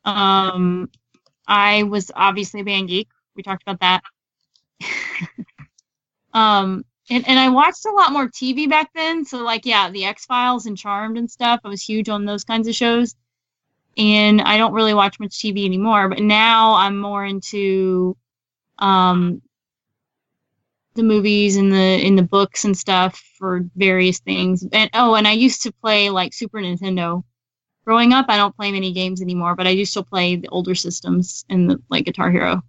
Um, I was obviously a band geek. We talked about that. um, and, and I watched a lot more TV back then. So, like, yeah, the X Files and Charmed and stuff. I was huge on those kinds of shows. And I don't really watch much TV anymore. But now I'm more into um, the movies and the in the books and stuff for various things. And oh, and I used to play like Super Nintendo. Growing up, I don't play many games anymore, but I do still play the older systems and the, like Guitar Hero.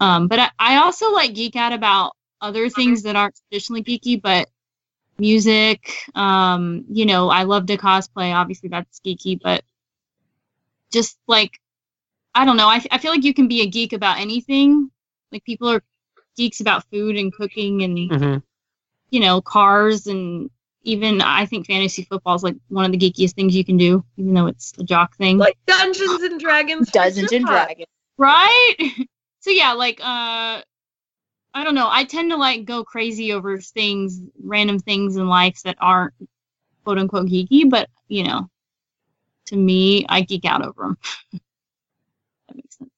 Um, but I, I also like geek out about other things that aren't traditionally geeky, but music. Um, you know, I love to cosplay. Obviously, that's geeky, but just like I don't know. I, I feel like you can be a geek about anything. Like people are geeks about food and cooking and Mhm. you know cars and even I think fantasy football is like one of the geekiest things you can do, even though it's a jock thing. Like Dungeons and Dragons. Dungeons and Dragons. right so yeah like uh i don't know i tend to like go crazy over things random things in life that aren't quote unquote geeky but you know to me i geek out over them that makes sense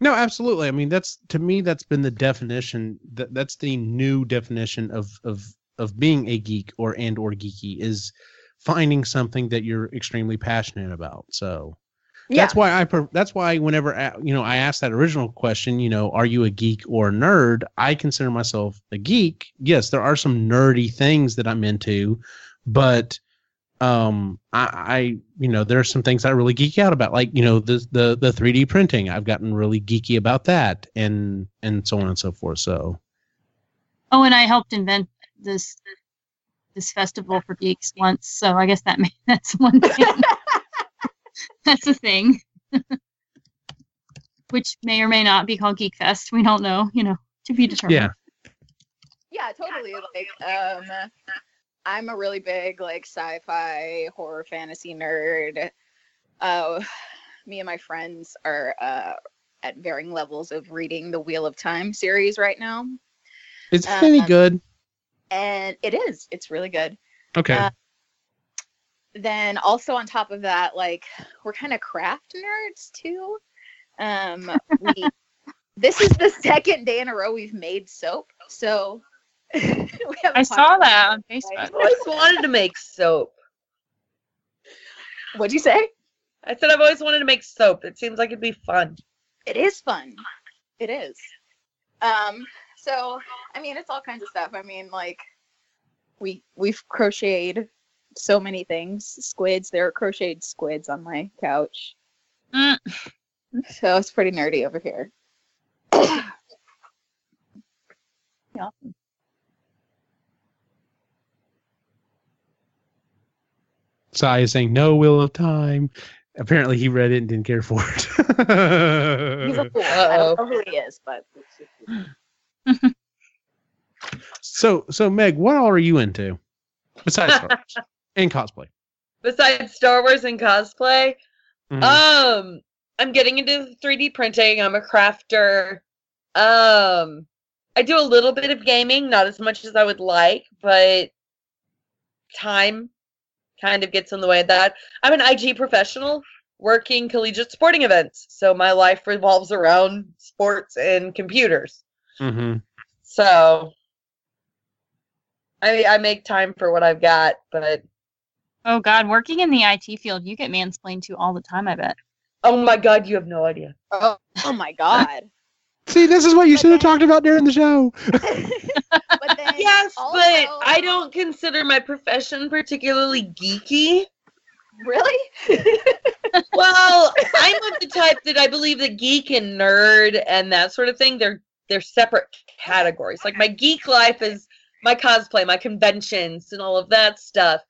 No, absolutely. I mean, that's to me that's been the definition. That that's the new definition of of of being a geek or and or geeky is finding something that you're extremely passionate about. So that's why I that's why whenever you know I asked that original question, you know, are you a geek or a nerd? I consider myself a geek. Yes, there are some nerdy things that I'm into, but um I, I you know there are some things I really geek out about like you know the the the 3D printing I've gotten really geeky about that and and so on and so forth so oh and i helped invent this this festival for geeks once so i guess that may, that's one thing. That's a thing. Which may or may not be called geek fest we don't know you know to be determined. Yeah. Yeah, totally. Like, um, I'm a really big like sci-fi horror fantasy nerd. Uh, me and my friends are uh at varying levels of reading the Wheel of Time series right now, is it any Uh, good and it is. It's really good. okay uh, Then also on top of that, like we're kind of craft nerds too. Um, we this is the second day in a row we've made soap, so we have a i saw that on I've always wanted to make soap. What'd you say? I said I've always wanted to make soap. It seems like it'd be fun. It is fun. It is. Um, so I mean it's all kinds of stuff. I mean, like we we've crocheted so many things. Squids, there are crocheted squids on my couch. Mm. So it's pretty nerdy over here. Yeah. Sai is saying no Wheel of Time apparently he read it and didn't care for it He's a fool. I Uh-oh. don't know who he is, but so so Meg what all are you into besides Star Wars and cosplay Besides Star Wars and cosplay, Mhm. um, I'm getting into 3D printing. I'm a crafter. Um, I do a little bit of gaming, not as much as I would like, but time kind of gets in the way of that. I'm an IT professional working collegiate sporting events, so my life revolves around sports and computers. Mhm. So I I make time for what I've got, but Oh God, working in the IT field, you get mansplained to all the time. I bet. oh my god, you have no idea. oh, oh my god. see this is what you should have talked about during the show but Yes, also, but I don't consider my profession particularly geeky. Really? Well, I'm of the type that I believe that geek and nerd and that sort of thing, they're they're separate categories. Like my geek life is my cosplay, my conventions and all of that stuff.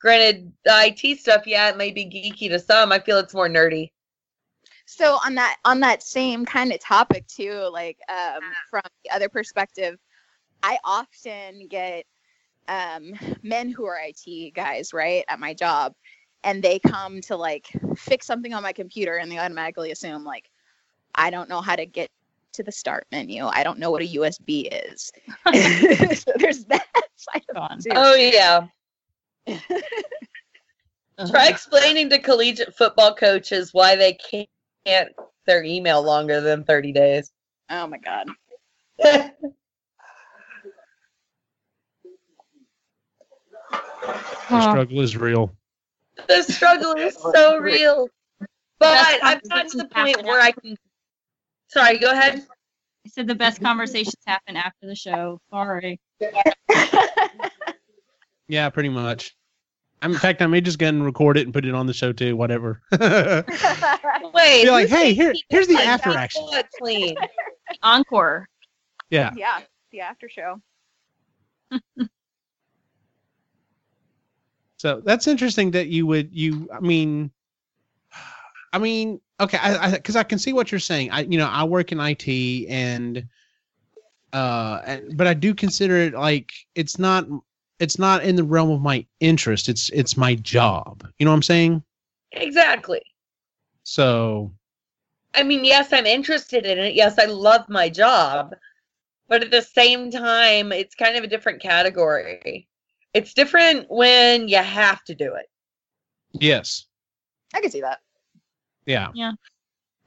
Granted, the IT stuff, yeah, it may be geeky to some. I feel it's more nerdy. so on that on that same kind of topic too, like um, from the other perspective, I often get um, men who are IT guys, right, at my job, and they come to like fix something on my computer, and they automatically assume like I don't know how to get to the start menu. I don't know what a USB is. so there's that side of it too. Oh yeah. Try explaining to collegiate football coaches why they can't their email longer than 30 days. Oh my god. The struggle is real. the struggle is so real. But I've gotten to the point where I can. Sorry, go ahead. I said the best conversations happen after the show. Sorry. Yeah, pretty much. I'm, in fact, I may just go and record it and put it on the show too. Whatever. Wait. Be Wait. like, hey, saying here, here's the after like action. Clean. Encore. Yeah. yeah, the after show. So that's interesting that you would you. I mean, I mean, okay, I because I, can see what you're saying. I you know I work in IT and uh, and- but I do consider it like it's not it's not in the realm of my interest. It's it's my job. You know what I'm saying? Exactly. So I mean, yes, I'm interested in it. Yes, I love my job. But at the same time, it's kind of a different category. It's different when you have to do it. yes, I can see that. Yeah, Yeah.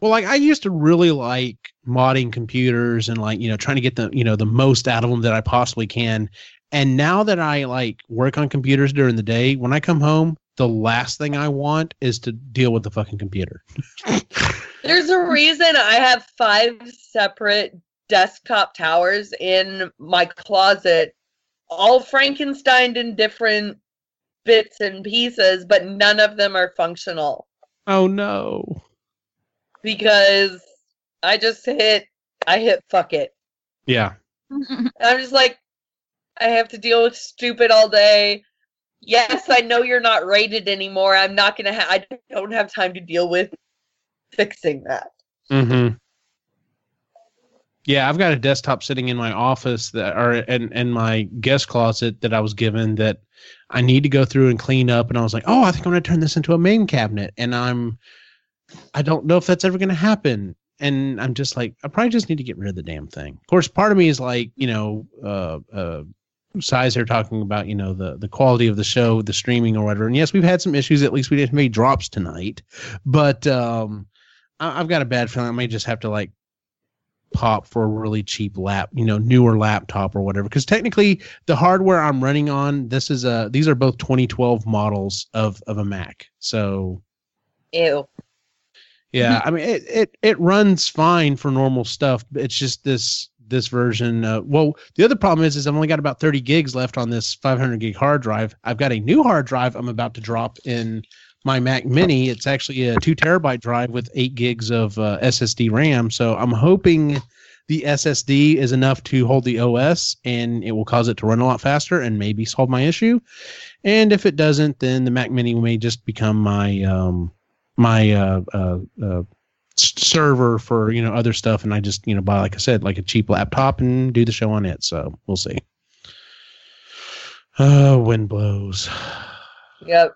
Well, like I used to really like modding computers and like you know trying to get the you know the most out of them that I possibly can. And now that I like work on computers during the day, when I come home, the last thing I want is to deal with the fucking computer. There's a reason I have five separate desktop towers in my closet, all Frankenstein in different bits and pieces, but none of them are functional Oh no. because I just hit, I hit fuck it. Yeah. And I'm just like, I have to deal with stupid all day. Yes, I know you're not rated anymore. I'm not gonna. Ha- I don't have time to deal with fixing that. Mm-hmm. Yeah, I've got a desktop sitting in my office that or in, in my guest closet that I was given that I need to go through and clean up and I was like, Oh, I think I'm gonna turn this into a MAME cabinet and I'm I don't know if that's ever gonna happen. And I'm just like, I probably just need to get rid of the damn thing. Of course, part of me is like, you know, uh uh size here talking about, you know, the the quality of the show, the streaming or whatever. And yes, we've had some issues, at least we didn't make drops tonight. But um I, I've got a bad feeling I may just have to like pop for a really cheap lap, you know, newer laptop or whatever. Because technically, the hardware I'm running on, this is a these are both 2012 models of of a Mac. So Ew. yeah, I mean it it it runs fine for normal stuff. But it's just this this version. Uh, well, the other problem is is I've only got about 30 gigs left on this 500 gig hard drive. I've got a new hard drive I'm about to drop in my Mac Mini. It's actually a two terabyte drive with eight gigs of uh, SSD RAM. So I'm hoping the SSD is enough to hold the OS and it will cause it to run a lot faster and maybe solve my issue. And if it doesn't, then the Mac Mini may just become my um, my uh, uh, uh, server for you know other stuff, and I just you know buy like I said like a cheap laptop and do the show on it. So we'll see. Oh, wind blows. Yep.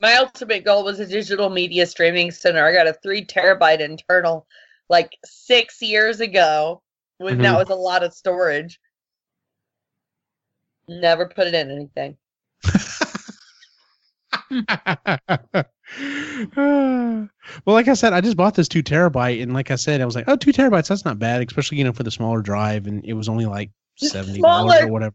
My ultimate goal was a digital media streaming center. I got a three terabyte internal like six years ago. When that Mhm. was a lot of storage. Never put it in anything. well, like I said, I just bought this two terabyte, and like I said, I was like, oh, two terabytes, that's not bad, especially you know for the smaller drive, and it was only like seventy dollars or whatever.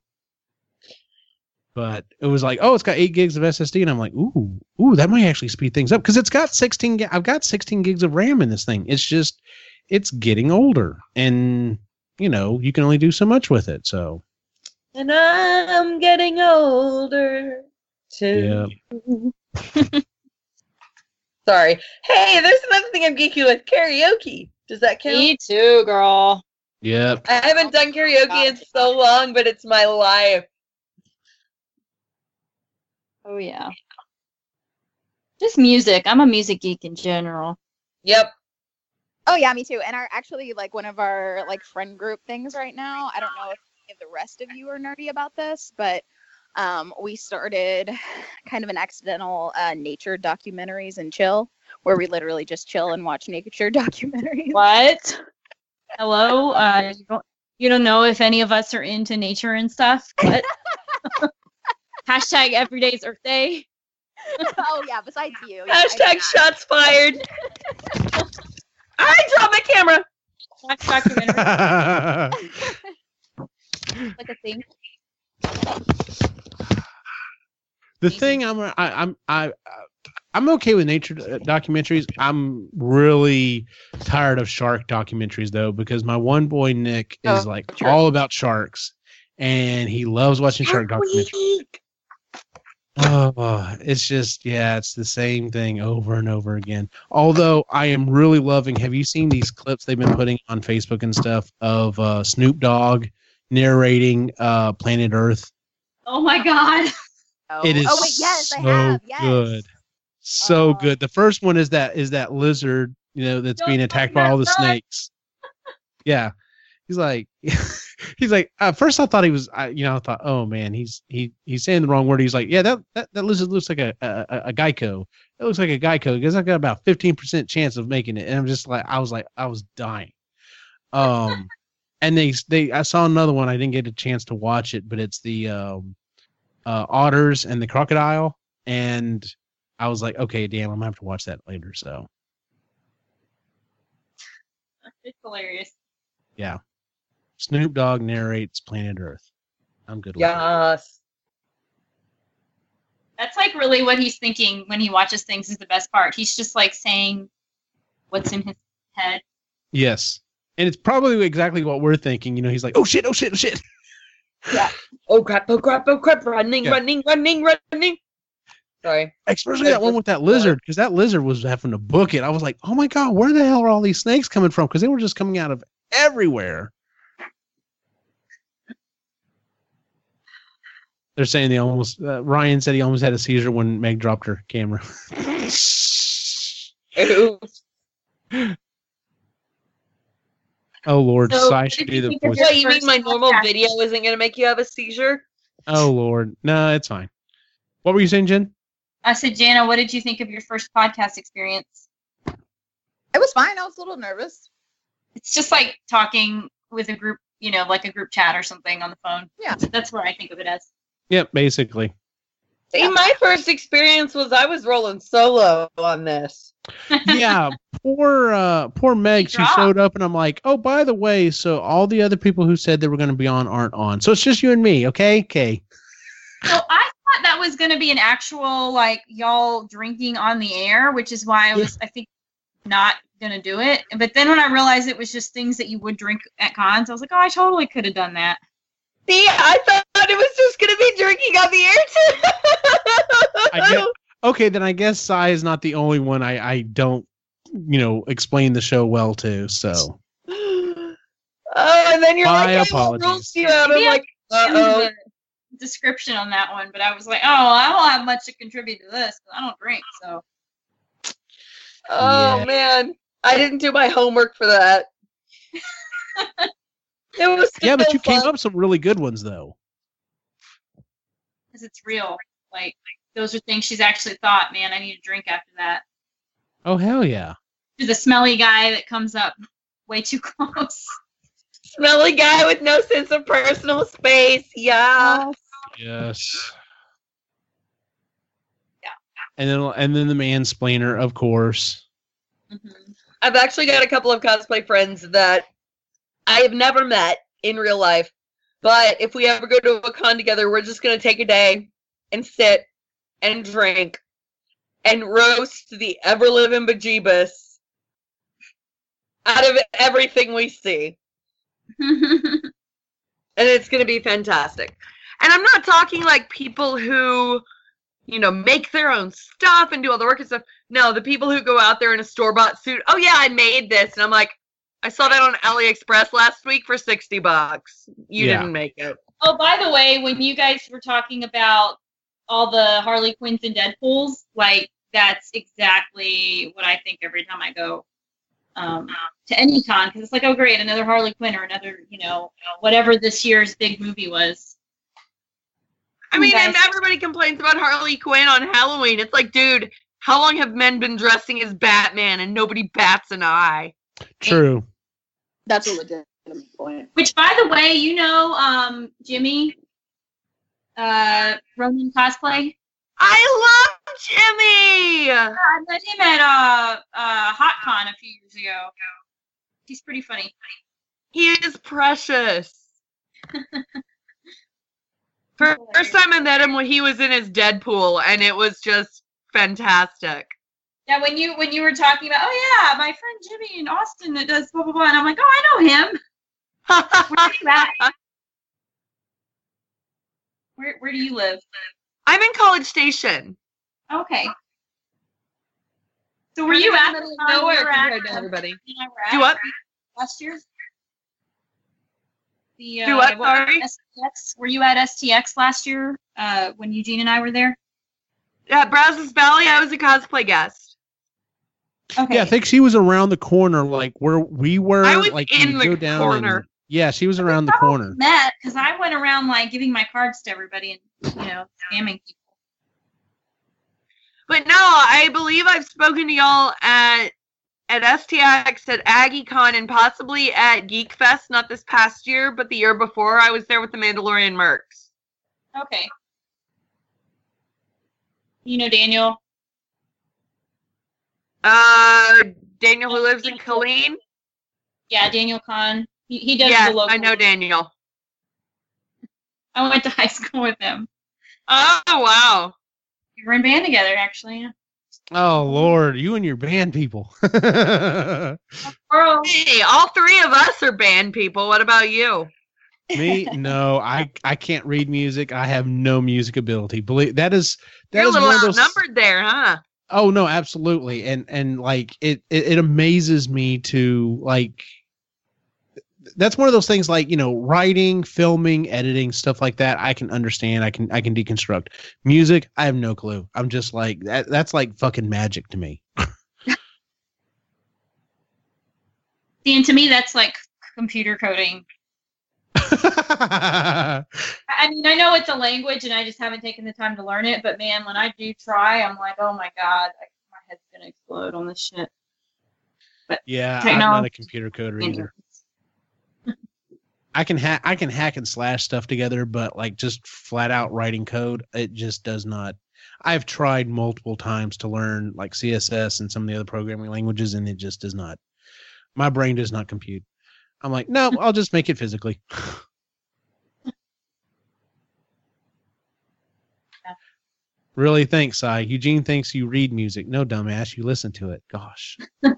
But it was like, oh, it's got eight gigs of SSD, and I'm like, ooh, ooh, that might actually speed things up because it's got sixteen. gi- I've got sixteen gigs of RAM in this thing. It's just, it's getting older, and you know, you can only do so much with it. So, And I'm getting older too. Sorry. Hey, there's another thing I'm geeky with karaoke. Does that count? Me too, girl. Yep. I haven't done karaoke in so long, but it's my life. Oh yeah. Just music. I'm a music geek in general. Yep. Oh yeah, me too. And our actually like one of our like friend group things right now. I don't know if of the rest of you are nerdy about this, but um, we started kind of an accidental uh, nature documentaries and chill, where we literally just chill and watch nature documentaries. What? Hello? Uh, you don't you don't know if any of us are into nature and stuff, but hashtag everyday's Earth Day. oh yeah, besides you. yeah, Hashtag shots fired. I dropped my camera. Watch documentary the like a thing. The thing I'm I, I'm I I'm okay with nature uh, documentaries. I'm really tired of shark documentaries though because my one boy Nick is Oh, like sure. all about sharks and he loves watching shark documentaries. Oh, it's just yeah, it's the same thing over and over again. Although I am really loving. Have you seen these clips they've been putting on Facebook and stuff of uh, Snoop Dogg narrating uh, Planet Earth? Oh my god. Oh. It is oh wait, yes, so I have. Yes. good, so Oh. good. The first one is that is that lizard, you know, that's Don't being attacked by all the mess snakes. Yeah, he's like, he's like. At first, I thought he was, I, you know, I thought, oh man, he's he he's saying the wrong word. He's like, yeah, that that, that lizard looks like a, a a- Geico. It looks like a Geico because i've got about fifteen percent chance of making it, and I'm just like, I was like, I was dying. Um, and they they I saw another one. I didn't get a chance to watch it, but it's the um uh, otters and the crocodile, and I was like, okay, damn, I'm gonna have to watch that later. So It's hilarious. yeah, Snoop Dogg narrates Planet Earth. I'm good. with it. Yes. That's like really what he's thinking when he watches things is the best part. He's just like saying what's in his head. Yes, and it's probably exactly what we're thinking. You know, he's like, oh shit, oh shit, oh shit. Yeah. Oh crap, oh crap, oh crap. Running, Yeah. running, running, running. Sorry. Especially that one with that lizard, because that lizard was having to book it. I was like, oh my god, where the hell are all these snakes coming from? Because they were just coming out of everywhere. They're saying they almost. Uh, Ryan said he almost had a seizure when Meg dropped her camera. Oh Lord, So, Sai what should did do the voice. What, you mean my normal podcast. video isn't going to make you have a seizure? Oh Lord, no, it's fine. What were you saying, Jen? I said, Jana, what did you think of your first podcast experience? It was fine. I was a little nervous. It's just like talking with a group, you know, like a group chat or something on the phone. Yeah. That's what I think of it as. Yep, basically. See, my first experience was I was rolling solo on this. yeah, poor uh poor Meg. She dropped. showed up and I'm like, oh, by the way, so all the other people who said they were gonna be on aren't on. So it's just you and me, okay? Okay. So I thought that was going to be an actual, like, y'all drinking on the air, which is why I was, I think, not going to do it. But then when I realized it was just things that you would drink at cons, I was like, oh, I totally could have done that. See, I thought it was just going to be drinking on the air too. I get okay, then I guess Sai is not the only one I, I don't you know explain the show well to, so oh, and then you're My like, hey, what apologies. rules you have? I'm like, uh oh. description on that one, but I was like, oh, I don't have much to contribute to this 'cause I don't drink. So Oh Yeah. man, I didn't do my homework for that. it was yeah, but so you came up with some really good ones though. because it's real, like those are things she's actually thought. Man, I need a drink after that. Oh hell yeah. To the smelly guy that comes up way too close. smelly guy with no sense of personal space. Yeah. Yes. Yeah. And then and then the mansplainer, of course. Mhm. I've actually got a couple of cosplay friends that I have never met in real life. But if we ever go to a con together, we're just gonna take a day and sit and drink and roast the ever living bejeebus out of everything we see. and it's going to be fantastic. And I'm not talking like people who, you know, make their own stuff and do all the work and stuff. No, the people who go out there in a store bought suit. Oh yeah, I made this, and I'm like, I saw that on AliExpress last week for sixty bucks. You Yeah. didn't make it. Oh, by the way, when you guys were talking about all the Harley Quinns and Deadpools, like that's exactly what I think every time I go um, to any con because it's like, oh great, another Harley Quinn or another, you know, whatever this year's big movie was. I mean, Guys. and everybody complains about Harley Quinn on Halloween. It's like, dude, how long have men been dressing as Batman and nobody bats an eye? True. That's a legitimate point. Which, by the way, you know, um, Jimmy, uh, Roman cosplay. I love Jimmy. I met him at uh, uh, HotCon a few years ago. He's pretty funny. He is precious. First time I met him when he was in his Deadpool, and it was just fantastic. Yeah, when you when you were talking about, oh yeah, my friend Jimmy in Austin that does blah blah blah, and I'm like, oh, I know him. Where are you at? Where Where do you live? I'm in College Station. Okay. So were you at the con we nowhere were at, compared to everybody? you and I were Do what? last year? The, uh, Do what? Sorry? STX. Were you at STX last year uh, when Eugene and I were there? At Brazos Valley, I was a cosplay guest. Okay. Yeah, I think she was around the corner, like where we were. I was like in you the go down corner. and- yeah, she was around the corner. met because I went around like giving my cards to everybody and you know scamming people. But no, I believe I've spoken to y'all at at STX, at AggieCon, and possibly at Geek Fest. Not this past year, but the year before. I was there with the Mandalorian Mercs. Okay. You know Daniel. Uh, Daniel, who lives in Killeen. Yeah, Daniel Kahn. He, he does Yes, the local. I know Daniel. I went to high school with him. Oh wow! We were in band together, actually. Oh Lord, you and your band people. Hey, all three of us are band people. What about you? Me, no, I I can't read music. I have no music ability. Believe that is that You're a little one of those. outnumbered there, huh? Oh no, absolutely, and and like it, it it amazes me to like. That's one of those things like you know writing, filming, editing, stuff like that. I can understand. I can I can deconstruct. Music, I have no clue. I'm just like that. That's like fucking magic to me. and to me, that's like computer coding. I mean, I know it's a language, and I just haven't taken the time to learn it. But man, when I do try, I'm like, oh my god, I, my head's gonna explode on this shit. But yeah, I'm not a computer coder either. I can hack I can hack and slash stuff together, but like just flat out writing code, it just does not. I've tried multiple times to learn like CSS and some of the other programming languages, and it just does not. My brain does not compute. I'm like, no, I'll just make it physically. really? Thanks, Cy. Eugene thinks you read music. No, dumbass, you listen to it. Gosh.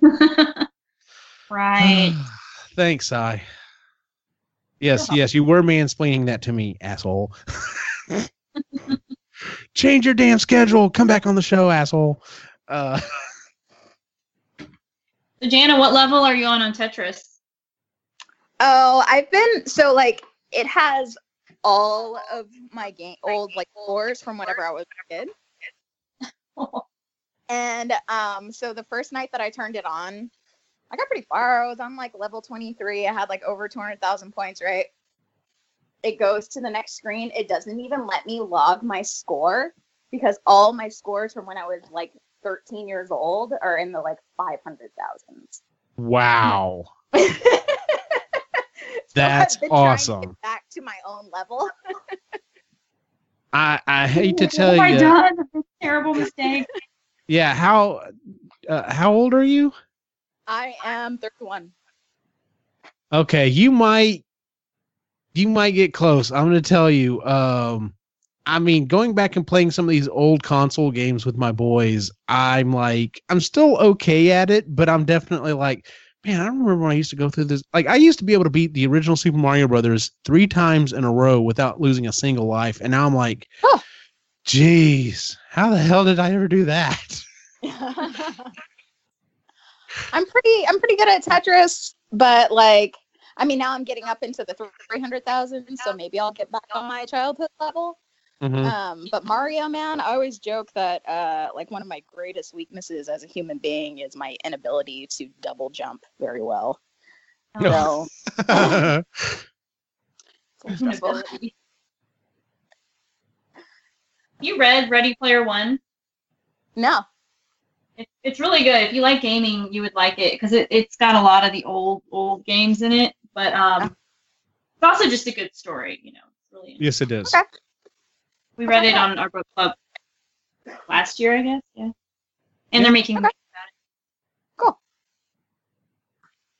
right. Thanks, I. Yes, yes, you were mansplaining that to me, asshole. Change your damn schedule. Come back on the show, asshole. Uh, So Jana, what level are you on on Tetris? Oh, I've been so like it has all of my game old like scores from whenever I was a kid. And um so the first night that I turned it on, I got pretty far. I was on like level 23. I had like over 200,000 points, right? It goes to the next screen. It doesn't even let me log my score because all my scores from when I was like 13 years old are in the like 500,000s. wow. So That's I've been trying to awesome. get back to my own level. I, I hate to tell what have I you. done? This terrible mistake. Yeah, how uh, how old are you? I am 31. Okay, you might you might get close. I'm going to tell you um I mean, going back and playing some of these old console games with my boys, I'm like I'm still okay at it, but I'm definitely like man, I remember when I used to go through this. Like, I used to be able to beat the original Super Mario Brothers three times in a row without losing a single life, and now I'm like, Oh. jeez, how the hell did I ever do that? I'm pretty I'm pretty good at Tetris, but like I mean now I'm getting up into the three hundred thousand, so maybe I'll get back on my childhood level. Mhm. Um, but Mario, man, I always joke that uh, like one of my greatest weaknesses as a human being is my inability to double jump very well. No. So it's a little stressful. Ability. You read Ready Player One? No, It, it's really good. If you like gaming, you would like it because it, it's got a lot of the old old games in it. But um, it's also just a good story. You know, it's really. yes, it is. Okay. We read it on our book club last year, I guess. Yeah. And they're making. Okay. cool.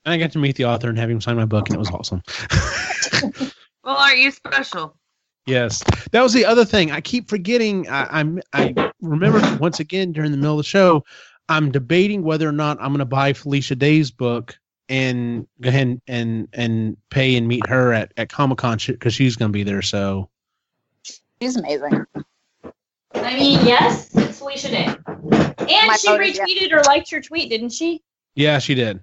And I got to meet the author and have him sign my book, and it was awesome. Well, aren't you special? Yes, that was the other thing. I keep forgetting. I, I'm. I remember once again during the middle of the show, I'm debating whether or not I'm going to buy Felicia Day's book and go ahead and and, and pay and meet her at at Comic Con because she's going to be there. So she's amazing. I mean, yes, it's Felicia Day. And My she vote is yes. retweeted or liked your tweet, didn't she? yeah, she did.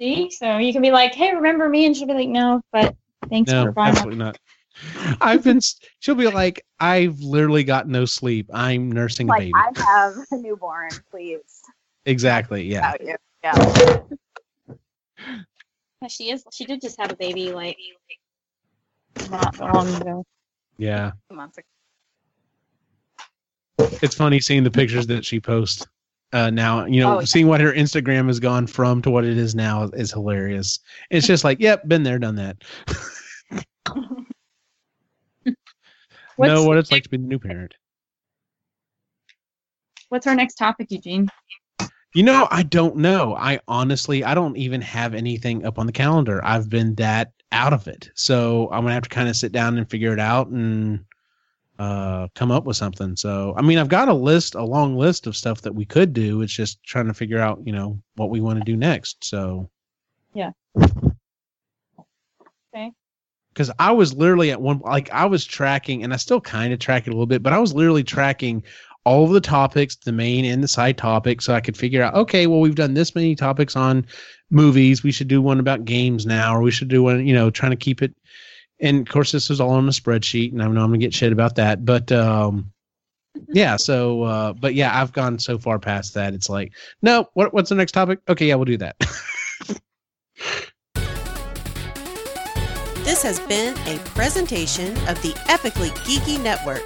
See, so you can be like, "Hey, remember me?" And she'll be like, "No, but thanks No, for buying." my absolutely not. I've been. She'll be like, I've literally got no sleep. I'm nursing a Like baby. I have a newborn, please. exactly. Yeah. Yeah. Yeah, she is. She did just have a baby, like not long ago. Yeah. Months ago. it's funny seeing the pictures that she posts uh, now. You know, Oh, yeah. seeing what her Instagram has gone from to what it is now is hilarious. It's just like, yep, been there, done that. Know what it's like to be the new parent. What's our next topic, Eugene? You know, I don't know. I honestly, I don't even have anything up on the calendar. I've been that out of it, so I'm gonna have to kind of sit down and figure it out and uh, come up with something. So, I mean, I've got a list, a long list of stuff that we could do. It's just trying to figure out, you know, what we want to do next. So, Yeah. Okay. Because I was literally at one, like I was tracking, and I still kind of track it a little bit, but I was literally tracking all of the topics, the main and the side topics, so I could figure out, okay, well, we've done this many topics on movies. We should do one about games now, or we should do one, you know, trying to keep it. And of course, this is all on a spreadsheet, and I know I'm gonna get shit about that, but um, yeah. So, uh, but yeah, I've gone so far past that. It's like, no, what, what's the next topic? Okay, yeah, we'll do that. This has been a presentation of the Epically Geeky Network.